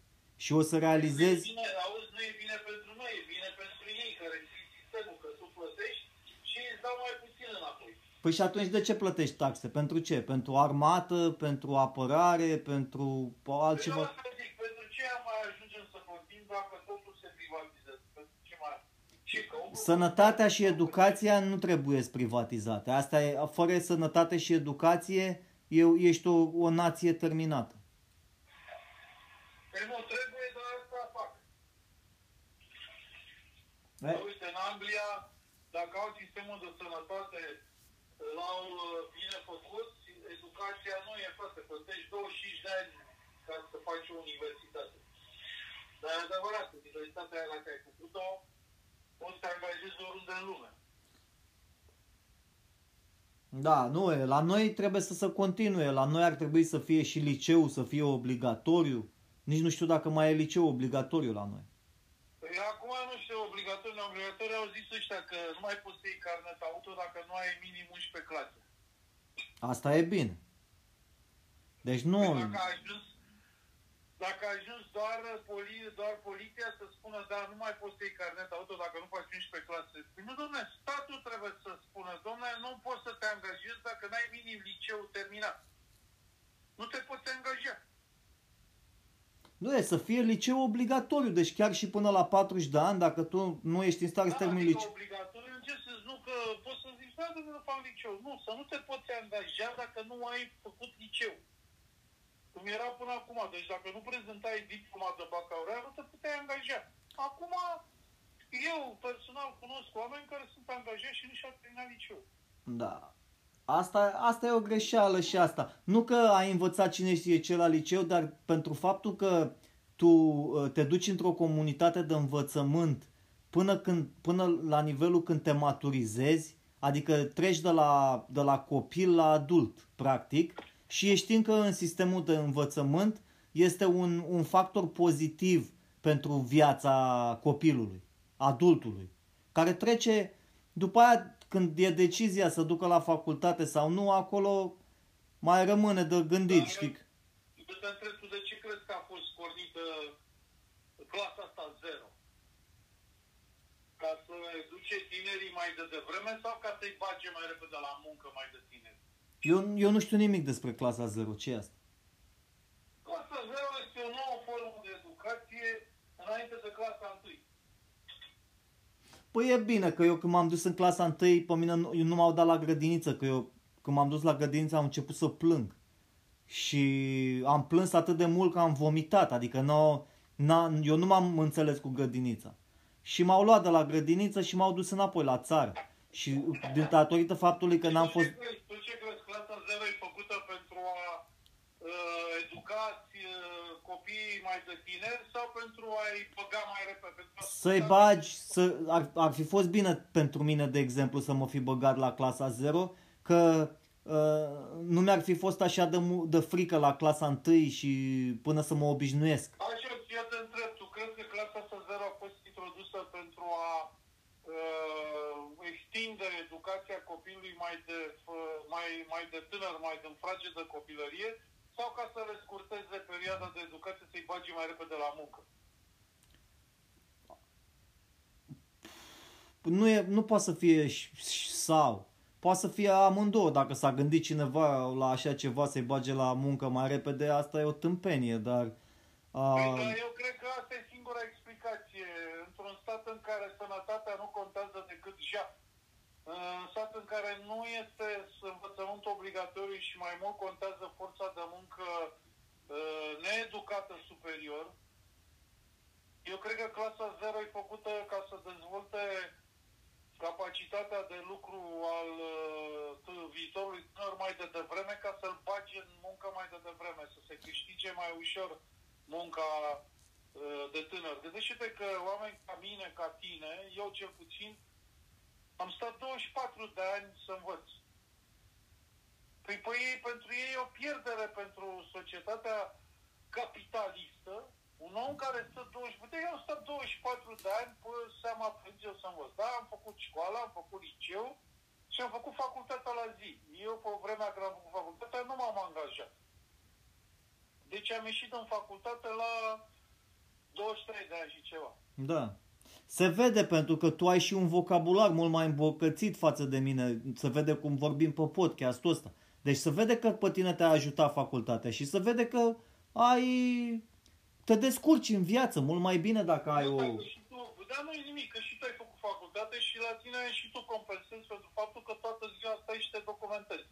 S1: Și o să realizezi...
S2: Nu e bine, auzi, nu e bine pentru noi, e bine pentru ei, care știi sistemul, că tu plătești și îți dau mai puțin înapoi.
S1: Păi și atunci de ce plătești taxe? Pentru ce? Pentru armată, pentru apărare, pentru altceva?
S2: Păi zic, pentru ce mai ajungem să plătim dacă totul se privatizează? Pentru ce mai... Ce, că
S1: Sănătatea și educația nu trebuie privatizate. Asta e, fără sănătate și educație, eu, ești o, o nație terminată.
S2: Păi nu trebuie, dar asta fac.
S1: E?
S2: Uite, în Anglia, dacă au sistemul de sănătate l-au uh, bine făcut, educația nu e frate, plătești 25 de ani ca să faci o universitate. Dar e adevărat, universitatea aia la care ai făcut-o, poți să te angajezi oriunde în lume.
S1: Da, nu e. La noi trebuie să se continue. La noi ar trebui să fie și liceu, să fie obligatoriu. Nici nu știu dacă mai e liceu obligatoriu la noi.
S2: Păi acum nu știu, obligatoriu, neobligatoriu, au zis ăștia că nu mai poți să iei carnet auto dacă nu ai minim 11 clase.
S1: Asta e bine. Deci nu...
S2: Păi dacă ai ajuns, dacă ai ajuns doar, poli, doar poliția să spună, da, nu mai poți să iei carnet auto dacă nu faci 11 clase. Păi nu, domne, statul trebuie să spună, domne, nu poți să te angajezi dacă n-ai minim liceu terminat. Nu te poți angaja.
S1: Nu e să fie liceu obligatoriu, deci chiar și până la 40 de ani, dacă tu nu ești în stare să
S2: Da,
S1: termini
S2: adică
S1: liceu.
S2: obligatoriu, în ce sens? Nu că poți să zici, da, domnule, nu fac liceu. Nu, să nu te poți angaja dacă nu ai făcut liceu. Cum era până acum. Deci dacă nu prezentai diploma de bacalaureat, nu te puteai angaja. Acum, eu personal cunosc oameni care sunt angajați și nu și-au terminat liceu.
S1: Da. Asta, asta e o greșeală și asta. Nu că ai învățat cine știe ce la liceu, dar pentru faptul că tu uh, te duci într-o comunitate de învățământ până, când, până la nivelul când te maturizezi, adică treci de la, de la copil la adult, practic, și ești încă în sistemul de învățământ, este un, un factor pozitiv pentru viața copilului, adultului, care trece, după aia când e decizia să ducă la facultate sau nu, acolo mai rămâne de gândit,
S2: Dar,
S1: știi?
S2: Eu te întreb tu de ce crezi că a fost pornită clasa asta zero? Ca să educe tinerii mai de devreme sau ca să-i bage mai repede la muncă mai de tineri?
S1: Eu, eu nu știu nimic despre clasa 0, ce e asta?
S2: Clasa 0 este o nouă formă de educație înainte de clasa 1.
S1: Păi e bine că eu când m-am dus în clasa 1, pe mine nu, eu nu m-au dat la grădiniță, că eu când m-am dus la grădiniță am început să plâng. Și am plâns atât de mult că am vomitat, adică nu, n eu nu m-am înțeles cu grădinița. Și m-au luat de la grădiniță și m-au dus înapoi la țară. Și din datorită faptului că n-am
S2: Tu
S1: fost...
S2: ce crezi? Tu ce crezi? Clasa 0 e făcută pentru a uh, educați uh, copiii mai de tineri sau pentru a-i băga mai repede? Pentru a
S1: Să-i
S2: scuza-
S1: bagi, să, ar, ar fi fost bine pentru mine, de exemplu, să mă fi băgat la clasa 0, că uh, nu mi-ar fi fost așa de, mu- de frică la clasa 1 și până să mă obișnuiesc.
S2: Așa, eu te întreb, tu crezi că clasa asta 0 a fost introdusă pentru a uh, extinde educația copilului mai de, mai, mai de tânăr, mai de fragedă copilărie, sau ca să le scurteze perioada de educație, să-i bagi mai repede la muncă?
S1: Nu, e, nu poate să fie sau. Poate să fie amândouă. Dacă s-a gândit cineva la așa ceva să-i bage la muncă mai repede, asta e o tâmpenie, dar...
S2: Uh... Păi, da, eu cred că asta e singura explicație. Într-un stat în care sănătatea nu contează decât ja. În stat în care nu este învățământ obligatoriu și mai mult contează forța de muncă uh, needucată superior, eu cred că clasa 0 e făcută ca să dezvolte capacitatea de lucru al uh, viitorului tânăr mai de devreme ca să-l bage în muncă mai de devreme, să se câștige mai ușor munca uh, de tânăr. Gândește-te că oameni ca mine, ca tine, eu cel puțin, am stat 24 de ani să învăț. Păi, păi pentru ei e o pierdere pentru societatea capitalistă un om care stă 20, uite, eu am stat 24 de ani pe seama eu să învăț. Da, am făcut școala, am făcut liceu și am făcut facultatea la zi. Eu, pe vremea când am făcut facultatea, nu m-am angajat. Deci am ieșit în facultate la 23 de ani și ceva.
S1: Da. Se vede pentru că tu ai și un vocabular mult mai îmbocățit față de mine. Se vede cum vorbim pe podcastul ăsta. Deci se vede că pe tine te-a ajutat facultatea și se vede că ai te descurci în viață mult mai bine dacă ai o...
S2: Da, nu e nimic, că și tu ai făcut facultate și la tine și tu compensezi pentru faptul că toată ziua stai și te documentezi.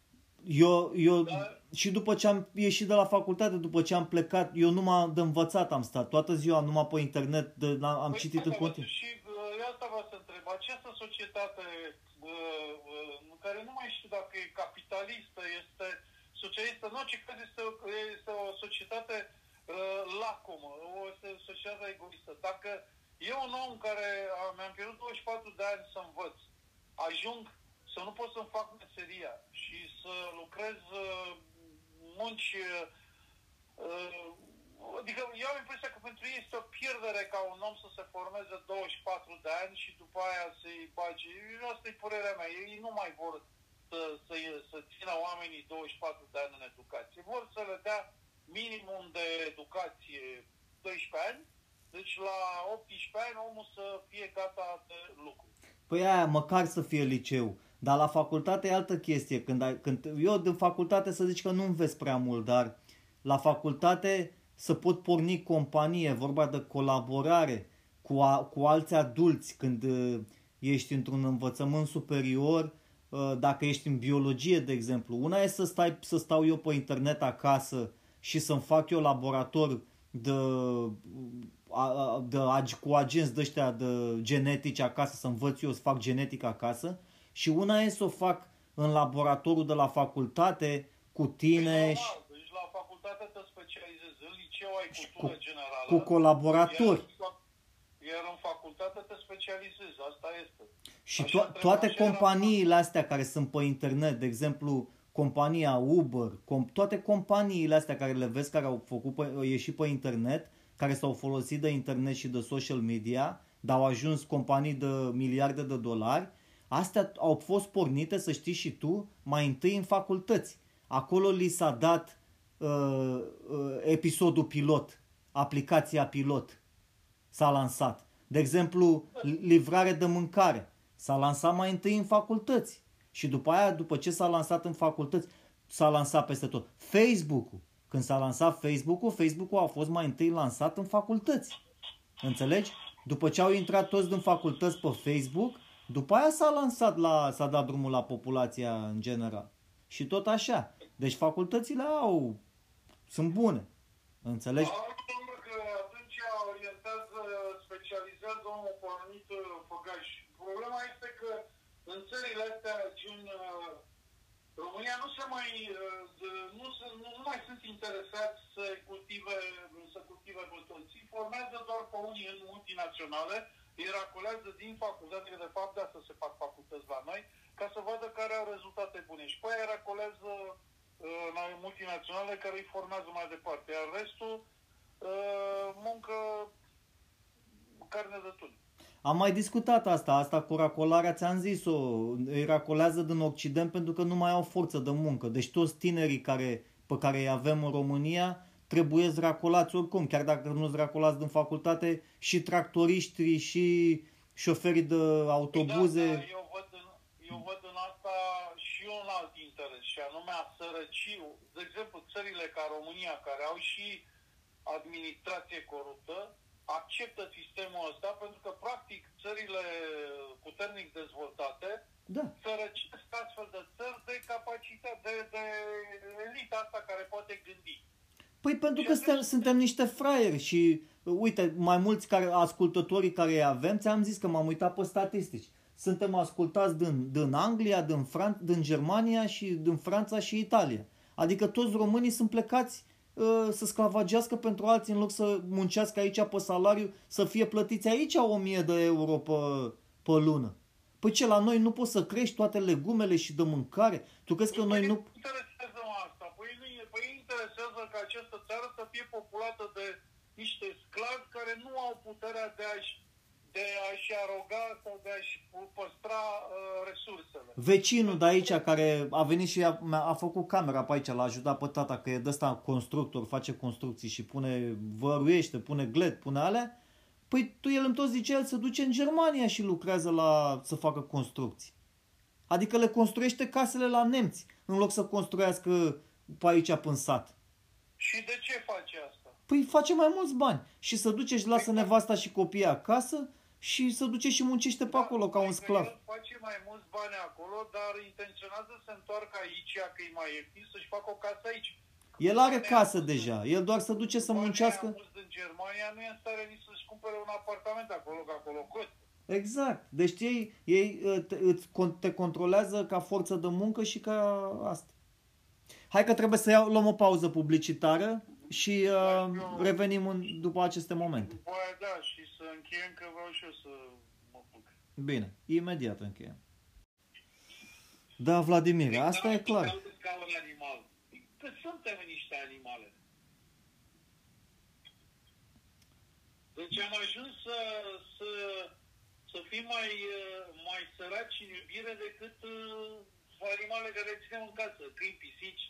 S1: Eu, eu da. și după ce am ieșit de la facultate, după ce am plecat, eu numai de învățat am stat. Toată ziua numai pe internet de, am păi, citit în continuu.
S2: Și uh, asta vă să întreb. Această societate uh, uh, în care nu mai știu dacă e capitalistă, este socialistă, nu, ce cred este, este o societate uh, lacomă, o societate egoistă. Dacă eu un om care mi-am pierdut 24 de ani să învăț, ajung să nu pot să-mi fac meseria și să lucrez uh, munci uh, Adică eu am impresia că pentru ei este o pierdere ca un om să se formeze 24 de ani și după aia să-i bage. Asta e părerea mea. Ei nu mai vor să, să, să țină oamenii 24 de ani în educație. Vor să le dea minimum de educație 12 ani, deci la 18 ani omul să fie gata de lucru.
S1: Păi aia, măcar să fie liceu. Dar la facultate e altă chestie. Când, ai, când eu din facultate să zici că nu înveți prea mult, dar la facultate să pot porni companie, vorba de colaborare cu, a, cu alți adulți când uh, ești într-un învățământ superior, uh, dacă ești în biologie, de exemplu. Una e să, stai, să stau eu pe internet acasă și să-mi fac eu laborator de, de, de, cu agenți de ăștia de genetici acasă, să învăț eu să fac genetică acasă și una e să o fac în laboratorul de la facultate cu tine. Păi,
S2: și... Deci la facultate te specializezi, în liceu ai cultură
S1: cu,
S2: generală.
S1: Cu colaboratori.
S2: Iar, iar în facultate te specializezi, asta este.
S1: Și to- toate companiile astea care sunt pe internet, de exemplu, compania Uber, com- toate companiile astea care le vezi, care au făcut pe, au ieșit pe internet, care s-au folosit de internet și de social media, dar au ajuns companii de miliarde de dolari, astea au fost pornite, să știi și tu, mai întâi în facultăți. Acolo li s-a dat uh, uh, episodul pilot, aplicația pilot s-a lansat. De exemplu, livrare de mâncare s-a lansat mai întâi în facultăți. Și după aia, după ce s-a lansat în facultăți, s-a lansat peste tot. Facebook-ul. Când s-a lansat Facebook-ul, Facebook-ul a fost mai întâi lansat în facultăți. Înțelegi? După ce au intrat toți din facultăți pe Facebook, după aia s-a lansat la, s-a dat drumul la populația în general. Și tot așa. Deci facultățile au, sunt bune. Înțelegi?
S2: că atunci orientează, specializează omul pe anumit făgaș. Problema este că în țările astea, în uh, România nu se mai, uh, nu, se, nu, nu mai sunt interesați să cultive, să cultive bătății, formează doar pe unii în multinaționale, îi racolează din facultate, de fapt de asta se fac facultăți la noi, ca să vadă care au rezultate bune. Și pe aia racolează uh, multinaționale care îi formează mai departe, iar restul uh, muncă carne de tun.
S1: Am mai discutat asta, asta cu racolarea, ți-am zis-o, îi racolează din Occident pentru că nu mai au forță de muncă. Deci toți tinerii care, pe care îi avem în România trebuie racolați oricum, chiar dacă nu-ți racolați din facultate, și tractoriști, și șoferii de autobuze. Da,
S2: da, eu, văd în, eu văd în asta și un alt interes, și anume a sărăciu. De exemplu, țările ca România, care au și administrație coruptă, acceptă sistemul ăsta pentru că, practic, țările puternic dezvoltate da. sărăcesc astfel de țări de capacitate, de, de elita asta care poate gândi.
S1: Păi pentru că suntem, suntem niște fraieri și, uite, mai mulți care, ascultătorii care îi avem, ți-am zis că m-am uitat pe statistici. Suntem ascultați din, din Anglia, din, Fran- din Germania și din Franța și Italia. Adică toți românii sunt plecați uh, să sclavagească pentru alții în loc să muncească aici pe salariu, să fie plătiți aici 1000 de euro pe, pe lună. Păi ce, la noi nu poți să crești toate legumele și de mâncare? Tu crezi că noi nu
S2: ca această țară să fie populată de niște sclavi care nu au puterea de a-și de a-și aroga sau de a-și păstra uh, resursele.
S1: Vecinul de aici care a venit și a, a făcut camera pe aici, l-a ajutat pe tata că e de ăsta constructor, face construcții și pune, văruiește, pune gled, pune alea, păi tu el îmi tot zice, el se duce în Germania și lucrează la să facă construcții. Adică le construiește casele la nemți, în loc să construiască pe aici până sat.
S2: Și de ce face asta?
S1: Păi face mai mulți bani. Și să duce și lasă exact. nevasta și copiii acasă și să duce și muncește pe da, acolo ca un sclav. El
S2: face mai mulți bani acolo, dar intenționează să se întoarcă aici, că e mai ieftin, să-și facă o casă aici.
S1: El are casă deja, el doar să duce să muncească.
S2: în Germania nu e în stare nici să-și cumpere un apartament acolo, că acolo costă.
S1: Exact. Deci ei, ei te, te controlează ca forță de muncă și ca asta. Hai că trebuie să iau, luăm o pauză publicitară și uh, revenim în, după aceste momente.
S2: Bă, da, și să încheiem că vreau și eu să mă puc.
S1: Bine, imediat încheiem. Da, Vladimir, asta e clar.
S2: Ca un animal. Că suntem niște animale. Deci am ajuns să, să, să fim mai, mai săraci în iubire decât uh, animale care ținem în casă, câini, pisici.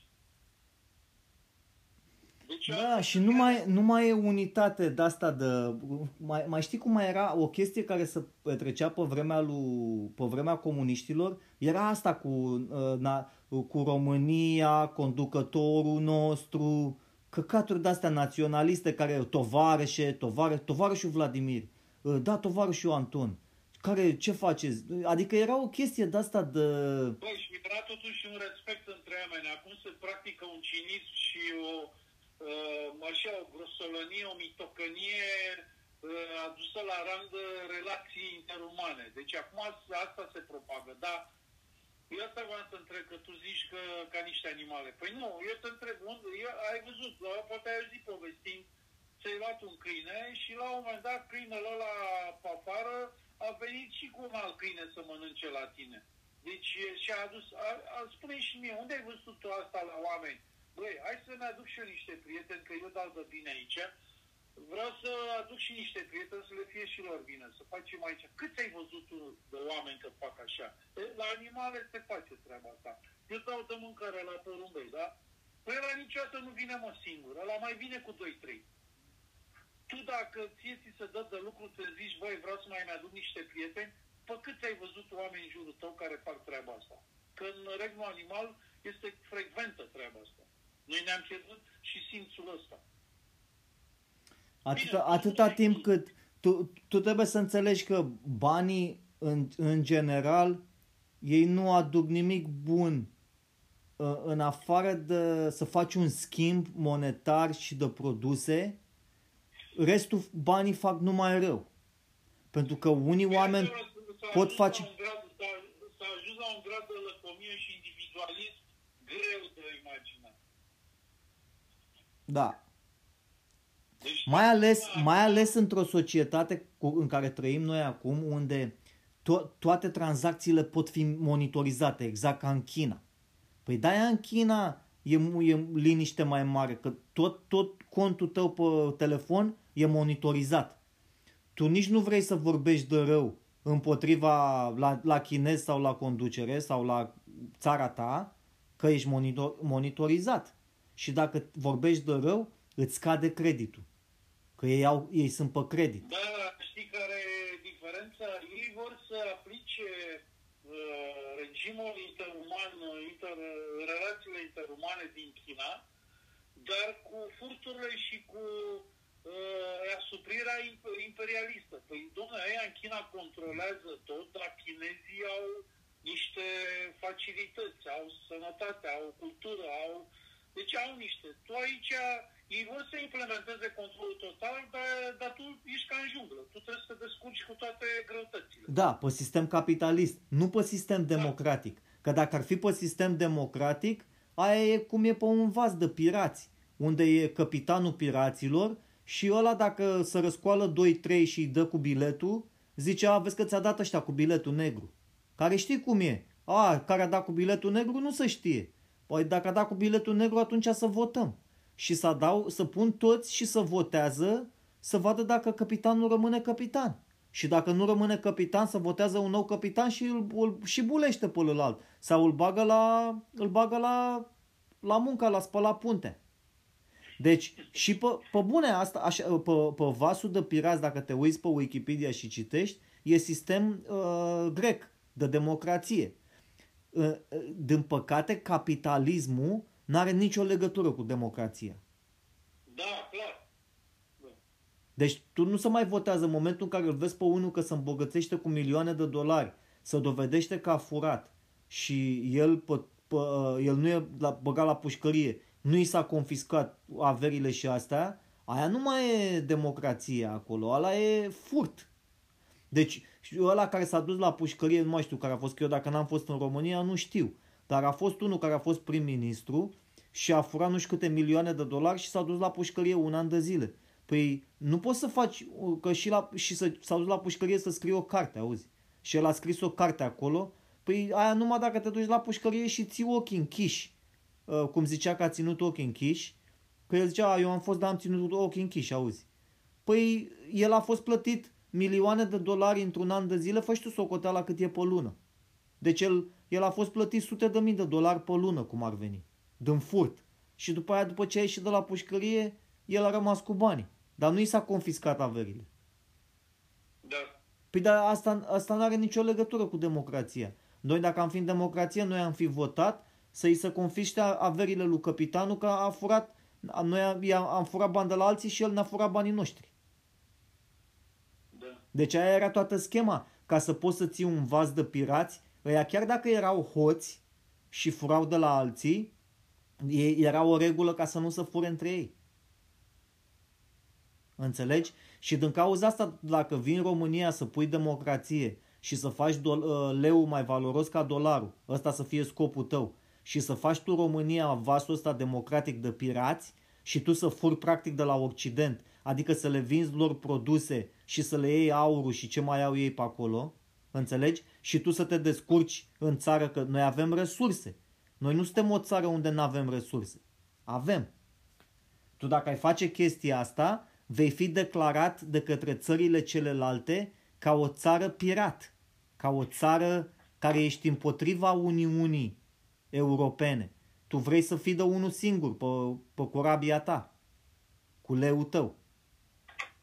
S1: Deci da, și nu mai, nu mai e unitate de asta de... Mai, mai știi cum mai era o chestie care se petrecea pe vremea, lui, pe vremea comuniștilor? Era asta cu, uh, na, cu România, conducătorul nostru, căcaturi de-astea naționaliste care tovarășe, tovară, tovarășul Vladimir, uh, da, tovarășul Anton, care, ce faceți? Adică era o chestie de asta de...
S2: Băi, și era totuși un respect între oameni. Acum se practică un cinism și o uh, așa, o grosolonie, o mitocănie uh, adusă la rang de relații interumane. Deci acum asta se propagă, dar eu asta vreau să întreb, că tu zici că ca niște animale. Păi nu, eu te întreb, unde, eu, ai văzut, la, poate ai auzit povestind, ți-ai luat un câine și la un moment dat câinele ăla pe afară a venit și cu un alt câine să mănânce la tine. Deci și-a adus, a, a, spune și mie, unde ai văzut tu asta la oameni? Băi, hai să ne aduc și eu niște prieteni, că eu dau de bine aici, vreau să aduc și niște prieteni să le fie și lor bine, să facem aici. Cât ai văzut tu de oameni că fac așa? La animale se face treaba asta. Eu dau de mâncare la porumbei, da? Păi la niciodată nu vine mă singur, ăla mai vine cu 2-3. Tu dacă ție ți se dă de lucru, te zici, băi, vreau să mai mi-aduc niște prieteni, pe cât ai văzut oameni în jurul tău care fac treaba asta? Că în regnul animal este frecventă treaba asta. Noi ne-am pierdut și simțul ăsta.
S1: Atâta, Bine, atâta timp cât tu, tu trebuie să înțelegi că banii în, în general ei nu aduc nimic bun ă, în afară de să faci un schimb monetar și de produse, restul banii fac numai rău. Pentru că unii Bine, oameni pot face...
S2: S-a ajuns la un grad de lăcomie și individualism greu de
S1: da. Deci, mai ales, mai ales într-o societate cu, în care trăim noi acum, unde to- toate tranzacțiile pot fi monitorizate, exact ca în China. Păi de-aia în China e, e liniște mai mare, că tot, tot contul tău pe telefon e monitorizat. tu nici nu vrei să vorbești de rău împotriva la, la chinez sau la conducere sau la țara ta, că ești monitor, monitorizat. Și dacă vorbești de rău, îți scade creditul. Că ei, au, ei sunt pe credit.
S2: Da, știi care e diferența? Ei vor să aplice uh, regimul interuman, inter, relațiile interumane din China, dar cu furturile și cu uh, asuprirea imperialistă. Păi, domnule, aia în China controlează tot, dar chinezii au niște facilități, au sănătate, au cultură, au... Deci au niște. Tu aici, ei vor să implementeze controlul total, dar, dar tu ești ca în junglă. Tu trebuie să te descurci cu toate greutățile.
S1: Da, pe sistem capitalist, nu pe sistem da. democratic. Că dacă ar fi pe sistem democratic, aia e cum e pe un vas de pirați, unde e capitanul piraților și ăla dacă se răscoală 2-3 și îi dă cu biletul, zice, a, vezi că ți-a dat ăștia cu biletul negru. Care știi cum e. A, care a dat cu biletul negru nu se știe. Păi dacă a dat cu biletul negru, atunci să votăm. Și să, dau, să pun toți și să votează să vadă dacă capitanul rămâne capitan. Și dacă nu rămâne capitan, să votează un nou capitan și îl, îl și bulește pe ălalt. Sau îl bagă la, îl bagă la, la muncă, la spăla punte. Deci, și pe, pe bune asta, așa, pe, pe vasul de pirați, dacă te uiți pe Wikipedia și citești, e sistem uh, grec de democrație. Uh, uh, din păcate, capitalismul nu are nicio legătură cu democrația.
S2: Da, clar.
S1: Deci tu nu se mai votează în momentul în care îl vezi pe unul că se îmbogățește cu milioane de dolari, să dovedește că a furat și el, pe, pe, uh, el nu e la, băgat la pușcărie nu i s-a confiscat averile și astea, aia nu mai e democrație acolo, ăla e furt. Deci, ăla care s-a dus la pușcărie, nu mai știu care a fost, că eu dacă n-am fost în România, nu știu. Dar a fost unul care a fost prim-ministru și a furat nu știu câte milioane de dolari și s-a dus la pușcărie un an de zile. Păi nu poți să faci, că și, la, și să, s-a dus la pușcărie să scrie o carte, auzi? Și el a scris o carte acolo, păi aia numai dacă te duci la pușcărie și ții ochii închiși Uh, cum zicea că a ținut ochii închiși, că el zicea, eu am fost, dar am ținut ochii închiși, auzi. Păi el a fost plătit milioane de dolari într-un an de zile, fă și tu socoteala cât e pe lună. Deci el, el a fost plătit sute de mii de dolari pe lună, cum ar veni, din furt. Și după aia, după ce a ieșit de la pușcărie, el a rămas cu banii. Dar nu i s-a confiscat averile.
S2: Da.
S1: Păi dar asta, asta nu are nicio legătură cu democrația. Noi dacă am fi în democrație, noi am fi votat să-i se confiște averile lui capitanul că a furat, noi am furat bani de la alții și el ne-a furat banii noștri.
S2: Da.
S1: Deci aia era toată schema, ca să poți să ții un vas de pirați, ăia chiar dacă erau hoți și furau de la alții, era o regulă ca să nu se fure între ei. Înțelegi? Și din cauza asta, dacă vin în România să pui democrație și să faci do- leu mai valoros ca dolarul, ăsta să fie scopul tău, și să faci tu România vasul ăsta democratic de pirați și tu să furi practic de la Occident, adică să le vinzi lor produse și să le iei aurul și ce mai au ei pe acolo, înțelegi? Și tu să te descurci în țară că noi avem resurse. Noi nu suntem o țară unde nu avem resurse. Avem. Tu dacă ai face chestia asta, vei fi declarat de către țările celelalte ca o țară pirat, ca o țară care ești împotriva Uniunii europene. Tu vrei să fii de unul singur pe, pe corabia ta, cu leu tău.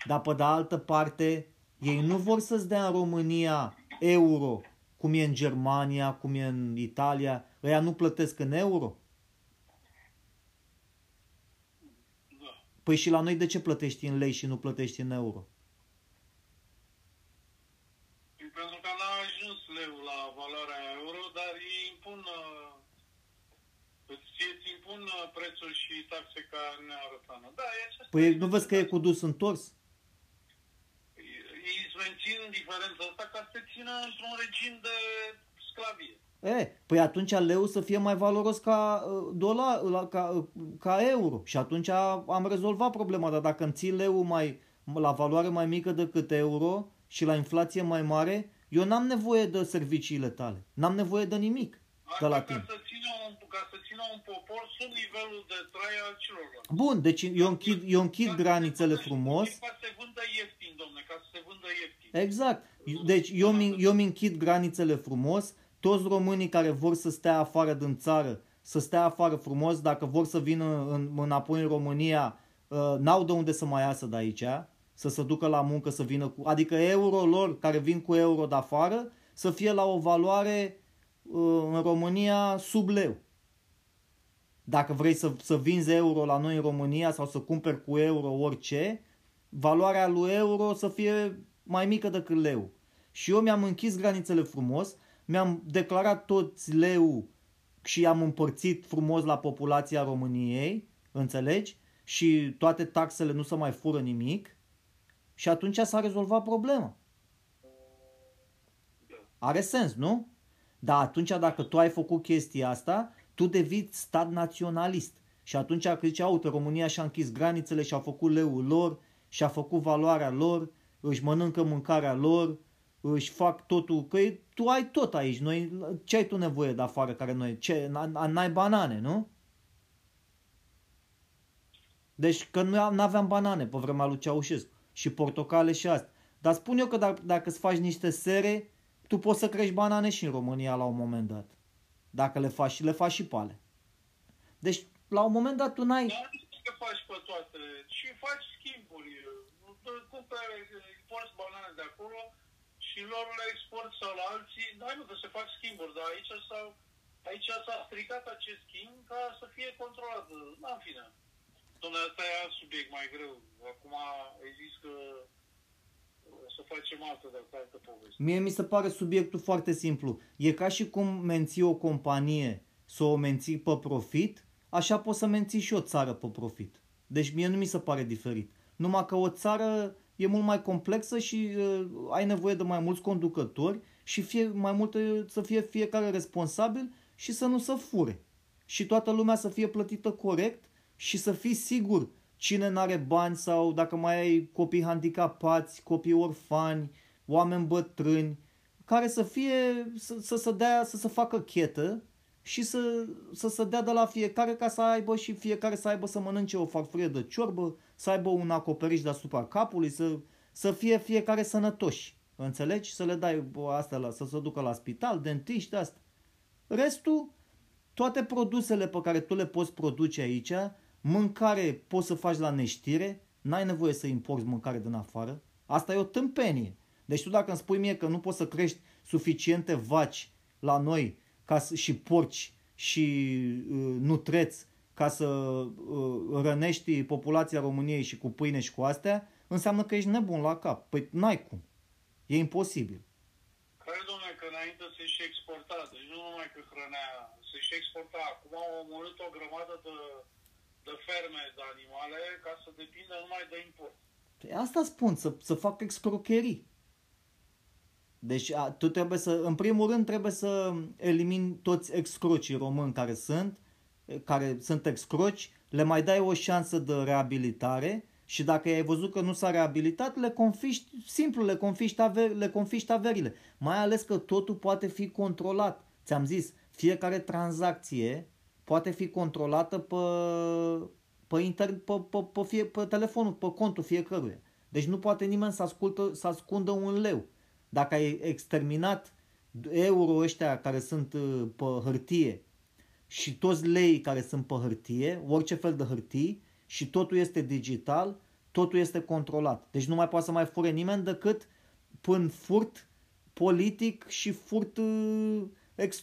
S1: Dar pe de altă parte, ei nu vor să-ți dea în România euro, cum e în Germania, cum e în Italia. Ăia nu plătesc în euro.
S2: Da.
S1: Păi și la noi de ce plătești în lei și nu plătești în euro?
S2: Pentru că n-a ajuns leu la valoarea euro, dar ei impun uh, îți impun uh, prețuri și taxe ca în Europeană. Da, e
S1: Păi nu vezi că e cu dus întors?
S2: Ei îți mențin diferența asta ca să te țină într-un regim de sclavie.
S1: E, păi atunci leu să fie mai valoros ca uh, dolar, ca, uh, ca euro. Și atunci am rezolvat problema, dar dacă îmi ții leu mai, la valoare mai mică decât euro și la inflație mai mare, eu n-am nevoie de serviciile tale. N-am nevoie de nimic
S2: de la tine. Ca să țină un, ca să țină un popor sub nivelul de trai al celorlalți.
S1: Bun, deci eu închid, eu închid granițele frumos.
S2: Se vândă ieftin domne, ca să se vândă ieftin.
S1: Exact. Deci eu mi, eu mi închid granițele frumos, toți românii care vor să stea afară din țară, să stea afară frumos, dacă vor să vină în, înapoi în România, uh, n-au de unde să mai iasă de aici, să se ducă la muncă, să vină cu... Adică euro lor, care vin cu euro de afară, să fie la o valoare uh, în România sub leu. Dacă vrei să, să vinzi euro la noi în România sau să cumperi cu euro orice, valoarea lui euro să fie mai mică decât leu. Și eu mi-am închis granițele frumos, mi-am declarat toți leu și am împărțit frumos la populația României, înțelegi? Și toate taxele nu se mai fură nimic. Și atunci s-a rezolvat problema. Are sens, nu? Dar atunci dacă tu ai făcut chestia asta, tu devii stat naționalist. Și atunci când zice, uite, România și-a închis granițele și-a făcut leul lor, și-a făcut valoarea lor, își mănâncă mâncarea lor, își fac totul, că tu ai tot aici, noi, ce ai tu nevoie de afară care noi, ce, n-ai banane, nu? Deci că nu aveam banane pe vremea lui Ceaușescu și portocale și astea. Dar spun eu că dacă, dacă îți faci niște sere, tu poți să crești banane și în România la un moment dat. Dacă le faci și le faci și pale. Deci, la un moment dat tu n-ai...
S2: Dar nu faci pe toate. Și faci schimburi. Cumperi, importi banane de acolo și lor le export sau la alții. Da, nu, că se fac schimburi, dar aici s-au Aici s-a stricat acest schimb ca să fie controlat. Da, în fine. Domnule, asta e alt subiect mai greu. Acum ai zis că o să facem altă, de altă poveste.
S1: Mie mi se pare subiectul foarte simplu. E ca și cum menții o companie să o menții pe profit, așa poți să menții și o țară pe profit. Deci mie nu mi se pare diferit. Numai că o țară e mult mai complexă și uh, ai nevoie de mai mulți conducători și fie, mai multe, să fie fiecare responsabil și să nu se fure. Și toată lumea să fie plătită corect și să fii sigur cine nu are bani sau dacă mai ai copii handicapați, copii orfani, oameni bătrâni, care să fie, să, să să dea, să se facă chetă și să, să se dea de la fiecare ca să aibă și fiecare să aibă să mănânce o farfurie de ciorbă, să aibă un acoperiș deasupra capului, să, să fie fiecare sănătoși. Înțelegi? Să le dai astea la, să se ducă la spital, dentiști, asta. Restul, toate produsele pe care tu le poți produce aici, mâncare poți să faci la neștire, n-ai nevoie să importi mâncare din afară. Asta e o tâmpenie. Deci tu dacă îmi spui mie că nu poți să crești suficiente vaci la noi ca să, și porci și uh, nutreți ca să uh, rănești populația României și cu pâine și cu astea, înseamnă că ești nebun la cap. Păi n-ai cum. E imposibil.
S2: Care, domnule, că înainte se și exporta, deci nu numai că hrănea, se și exporta. Acum au omorât o grămadă de de ferme de animale ca să depindă numai de import.
S1: Păi asta spun, să, să fac excrocherii. Deci a, tu trebuie să, în primul rând trebuie să elimini toți excrocii români care sunt, care sunt excroci, le mai dai o șansă de reabilitare și dacă ai văzut că nu s-a reabilitat, le confiști, simplu, le confiști, aver, le confiști averile. Mai ales că totul poate fi controlat. Ți-am zis, fiecare tranzacție poate fi controlată pe, pe, inter, pe, pe, pe, fie, pe telefonul, pe contul fiecăruia. Deci nu poate nimeni să, ascultă, să ascundă un leu. Dacă ai exterminat euro ăștia care sunt uh, pe hârtie și toți lei care sunt pe hârtie, orice fel de hârtii, și totul este digital, totul este controlat. Deci nu mai poate să mai fure nimeni decât până furt politic și furt uh,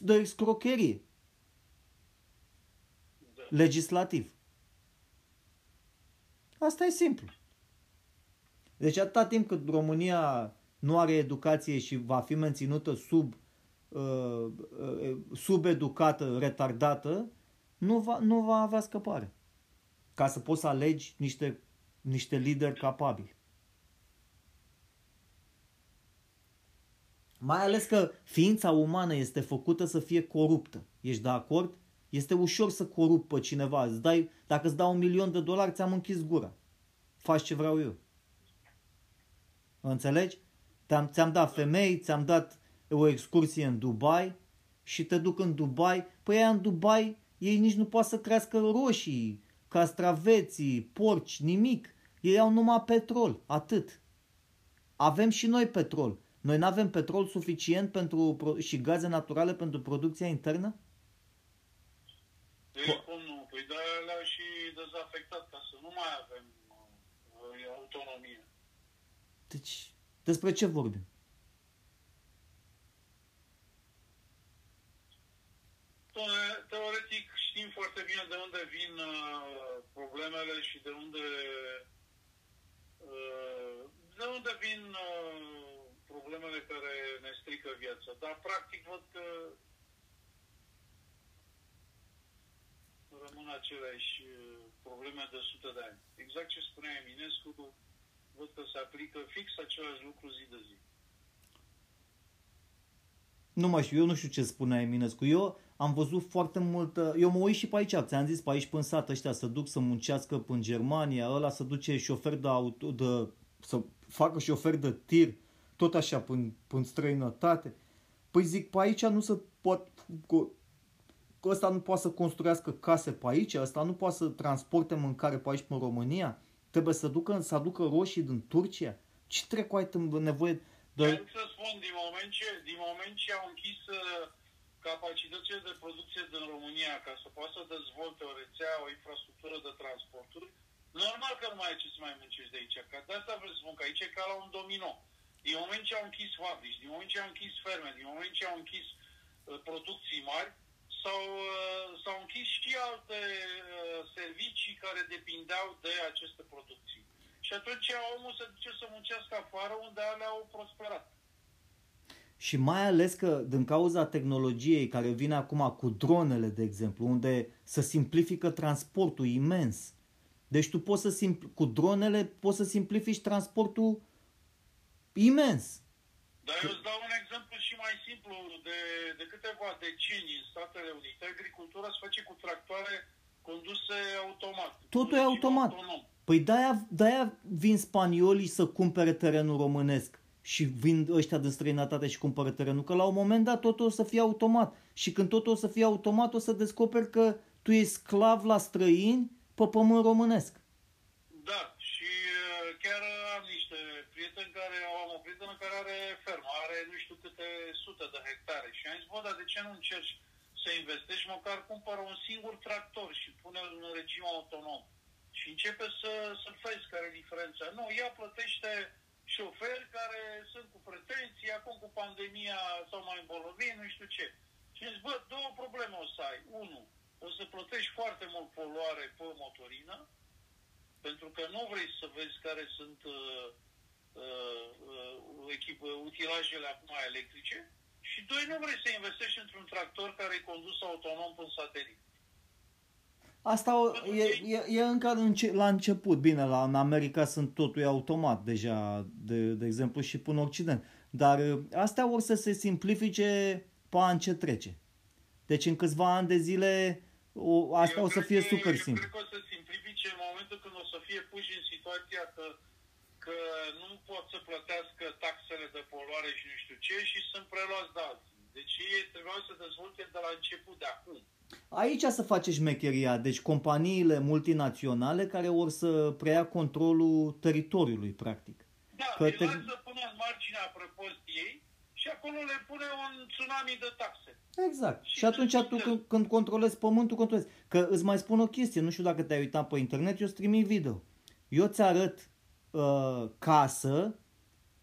S1: de excrocherie legislativ. Asta e simplu. Deci atâta timp cât România nu are educație și va fi menținută sub uh, uh, subeducată, retardată, nu va, nu va avea scăpare. Ca să poți să alegi niște, niște lideri capabili. Mai ales că ființa umană este făcută să fie coruptă. Ești de acord? Este ușor să corup pe cineva. Îți dai, dacă îți dau un milion de dolari, ți-am închis gura. Faci ce vreau eu. Înțelegi? Ți-am, ți-am dat femei, ți-am dat o excursie în Dubai și te duc în Dubai. Păi aia în Dubai ei nici nu poate să crească roșii, castraveții, porci, nimic. Ei au numai petrol, atât. avem și noi petrol. Noi nu avem petrol suficient pentru, și gaze naturale pentru producția internă?
S2: De cum nu? Păi de le-au și dezafectat ca să nu mai avem uh, autonomie.
S1: Deci, despre ce vorbim?
S2: Teoretic știm foarte bine de unde vin uh, problemele și de unde uh, de unde vin uh, problemele care ne strică viața. Dar practic văd că rămân aceleași uh, probleme de sute de ani. Exact ce spunea Eminescu, văd că se aplică fix același lucru zi de zi.
S1: Nu mai știu, eu nu știu ce spunea Eminescu. Eu am văzut foarte multă... Eu mă uit și pe aici, ți-am zis, pe aici până sat ăștia să duc să muncească în Germania, ăla să duce șofer de auto, de, să facă șofer de tir, tot așa până, până străinătate. Păi zic, pe aici nu se pot... Ăsta nu poate să construiască case pe aici, ăsta nu poate să transporte mâncare pe aici în România, trebuie să, ducă, să aducă roșii din Turcia. Ce trecu ai nevoie
S2: de... să spun, din moment ce, din moment ce au închis uh, capacitățile de producție din România ca să poată să dezvolte o rețea, o infrastructură de transporturi, normal că nu mai ai ce să mai muncești de aici. Că de asta vreau să spun că aici e ca la un domino. Din moment ce au închis fabrici, din moment ce au închis ferme, din moment ce au închis uh, producții mari, s-au, uh, s-au închis și alte uh, servicii care depindeau de aceste producții. Și atunci omul se duce să muncească afară unde alea au prosperat.
S1: Și mai ales că din cauza tehnologiei care vine acum cu dronele, de exemplu, unde să simplifică transportul imens. Deci tu poți să simpl- cu dronele poți să simplifici transportul imens.
S2: Dar eu îți dau un exemplu și mai simplu. De, de câteva decenii în Statele Unite, agricultura se face cu tractoare conduse automat.
S1: Totul e automat. Autonom. Păi de-aia, de-aia vin spaniolii să cumpere terenul românesc și vin ăștia din străinătate și cumpără terenul, că la un moment dat totul o să fie automat. Și când totul o să fie automat, o să descoperi că tu ești sclav la străini pe pământ românesc.
S2: Da, și uh, chiar am niște prieteni care au am o prietenă care are fermă, are nu știu câte sute de hectare și am zis, bă, dar de ce nu încerci să investești, măcar cumpără un singur tractor și pune-l în regim autonom și începe să, să vezi care e diferența. Nu, ea plătește șoferi care sunt cu pretenții, acum cu pandemia sau mai îmbolnăvit, nu știu ce. Și zici, bă, două probleme o să ai. Unu, o să plătești foarte mult poluare pe motorină, pentru că nu vrei să vezi care sunt uh, uh, uh, echipă, utilajele acum electrice. Și doi, nu vrei să investești într-un tractor care e condus autonom pe satelit.
S1: Asta e, e, e încă înce- la început. Bine, la, în America sunt totul e automat deja, de, de exemplu, și până Occident. Dar ă, astea vor să se simplifice pe an ce trece. Deci în câțiva ani de zile o, asta eu o să fie că, super simplu.
S2: Eu cred că o să simplifice în momentul când o să fie puși în situația că, că nu pot să plătească taxele de poluare și nu știu ce și sunt preluați de alții. Deci ei trebuiau să dezvolte de la început, de acum.
S1: Aici să face șmecheria, deci companiile multinaționale care vor să preia controlul teritoriului, practic.
S2: Da, că te... să pună în marginea prăpostiei și acolo le pune un tsunami de taxe.
S1: Exact. Și, și atunci tu când, când controlezi pământul, controlezi. Că îți mai spun o chestie, nu știu dacă te-ai uitat pe internet, eu strimi video. Eu ți arăt uh, casă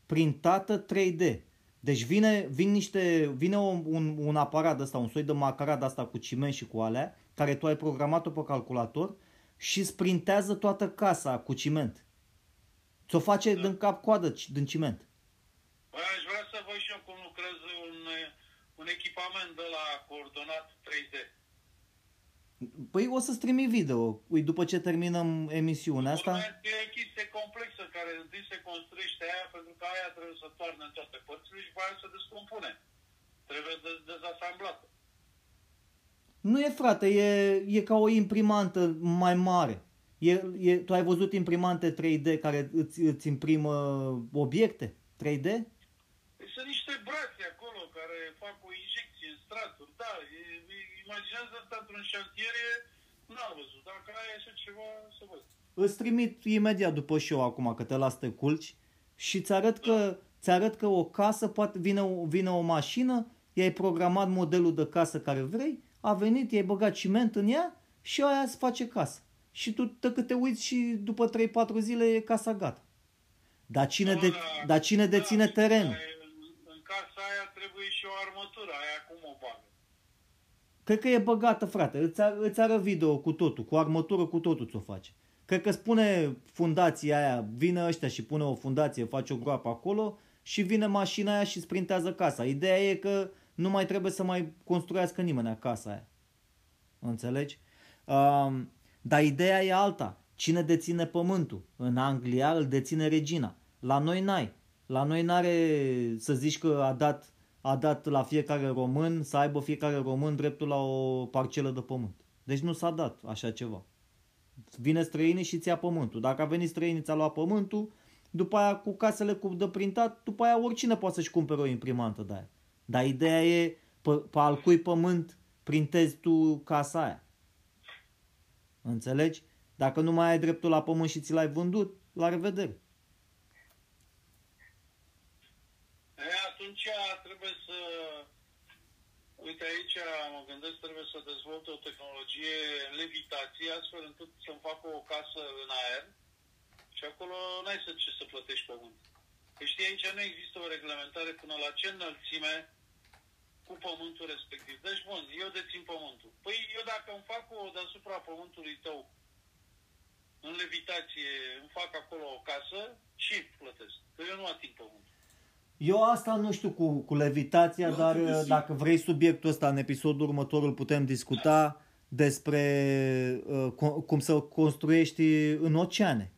S1: printată 3D. Deci vine, vin niște, vine un, un, un aparat ăsta, un soi de macarat asta cu ciment și cu alea, care tu ai programat-o pe calculator și sprintează toată casa cu ciment. Ți-o face da. din cap coadă din ciment.
S2: Băi, aș vrea să văd și eu cum lucrez un, un echipament de la coordonat 3D.
S1: Păi o să-ți trimi video. Ui, după ce terminăm emisiunea asta...
S2: E o chestie complexă care întâi se construiește aia pentru că aia trebuie să toarnă în toate părțile și aia să descompune. Trebuie de- dezasamblată.
S1: Nu e, frate, e, e ca o imprimantă mai mare. E, e, tu ai văzut imprimante 3D care îți, îți imprimă obiecte 3D?
S2: Sunt niște brațe acolo care fac o injecție în straturi, da, e, imaginează asta într-un șantier, n-am văzut. Dacă ai așa ceva, să văd.
S1: Îți trimit imediat după show acum, că te las te culci și ți arăt că, ți arăt că o casă, poate vine, o, vine o mașină, i-ai programat modelul de casă care vrei, a venit, i-ai băgat ciment în ea și aia îți face casă. Și tu te te uiți și după 3-4 zile e casa gata. Dar cine, de, dar cine deține terenul?
S2: În casa aia trebuie și o armătură, aia cum o bagă?
S1: Cred că e băgată, frate. Îți, ar, îți ară video cu totul, cu armătură cu totul ți-o face. Cred că spune fundația aia, vine ăștia și pune o fundație, face o groapă acolo și vine mașina aia și sprintează casa. Ideea e că nu mai trebuie să mai construiască nimeni casa aia. Înțelegi? Um, dar ideea e alta. Cine deține pământul? În Anglia îl deține regina. La noi n-ai. La noi n-are să zici că a dat, a dat la fiecare român, să aibă fiecare român dreptul la o parcelă de pământ. Deci nu s-a dat așa ceva. Vine străinii și ți ia pământul. Dacă a venit străinii, ți-a luat pământul, după aia cu casele cu de printat, după aia oricine poate să-și cumpere o imprimantă de aia. Dar ideea e pe, pe al cui pământ printezi tu casa aia. Înțelegi? Dacă nu mai ai dreptul la pământ și ți l-ai vândut, la revedere.
S2: E, atunci trebuie să... Uite aici mă gândesc, trebuie să dezvolte o tehnologie levitație astfel încât să-mi facă o casă în aer și acolo n-ai să ce să plătești pământ. Că știi, aici nu există o reglementare până la ce înălțime cu pământul respectiv. Deci, bun, eu dețin pământul. Păi eu dacă îmi fac o deasupra pământului tău în levitație, îmi fac acolo o casă și plătesc. Că eu nu ating pământul.
S1: Eu asta nu știu cu, cu levitația, eu dar dacă vrei subiectul ăsta în episodul următor îl putem discuta da. despre uh, cum să construiești în oceane.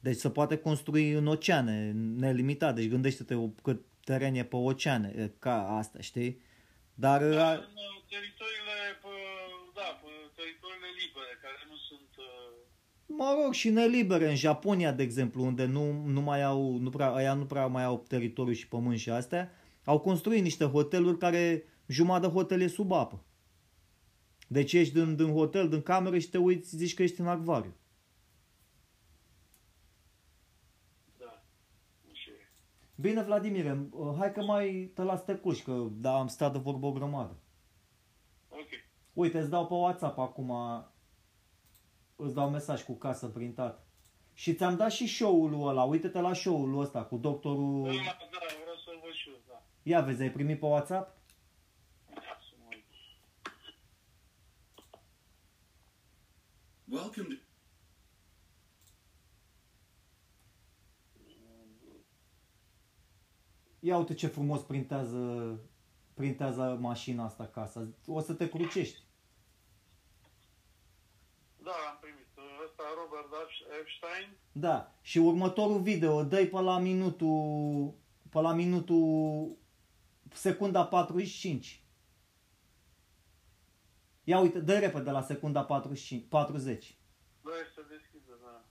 S1: Deci se poate construi în oceane, nelimitat. Deci gândește-te cât teren e pe oceane, ca asta, știi?
S2: Dar... Da, în teritoriile, da, pe teritoriile libere, care nu sunt... Uh,
S1: mă rog, și nelibere. În Japonia, de exemplu, unde nu, nu mai au, nu prea, aia nu prea mai au teritoriu și pământ și astea, au construit niște hoteluri care jumătate de hotel e sub apă. Deci ești din, din hotel, din cameră și te uiți, zici că ești în acvariu. Bine, Vladimir, hai că mai te las te cuși, că da, am stat de vorbă o grămadă.
S2: Ok.
S1: Uite, îți dau pe WhatsApp acum, îți dau mesaj cu casă printat. Și ți-am dat și show-ul ăla, uite-te la show-ul ăsta cu doctorul...
S2: Da, da, vreau să-l văd și eu, da.
S1: Ia vezi, ai primit pe WhatsApp? Welcome to... Ia uite ce frumos printează, printează mașina asta casa. O să te crucești.
S2: Da, am primit. Ăsta Robert Epstein.
S1: Da. Și următorul video, dă pe la minutul, pe la minutul, secunda 45. Ia uite, dă repede la secunda 45, 40.
S2: Da, să deschidă, da.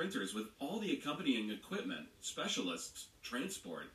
S3: printers with all the accompanying equipment, specialists, transport,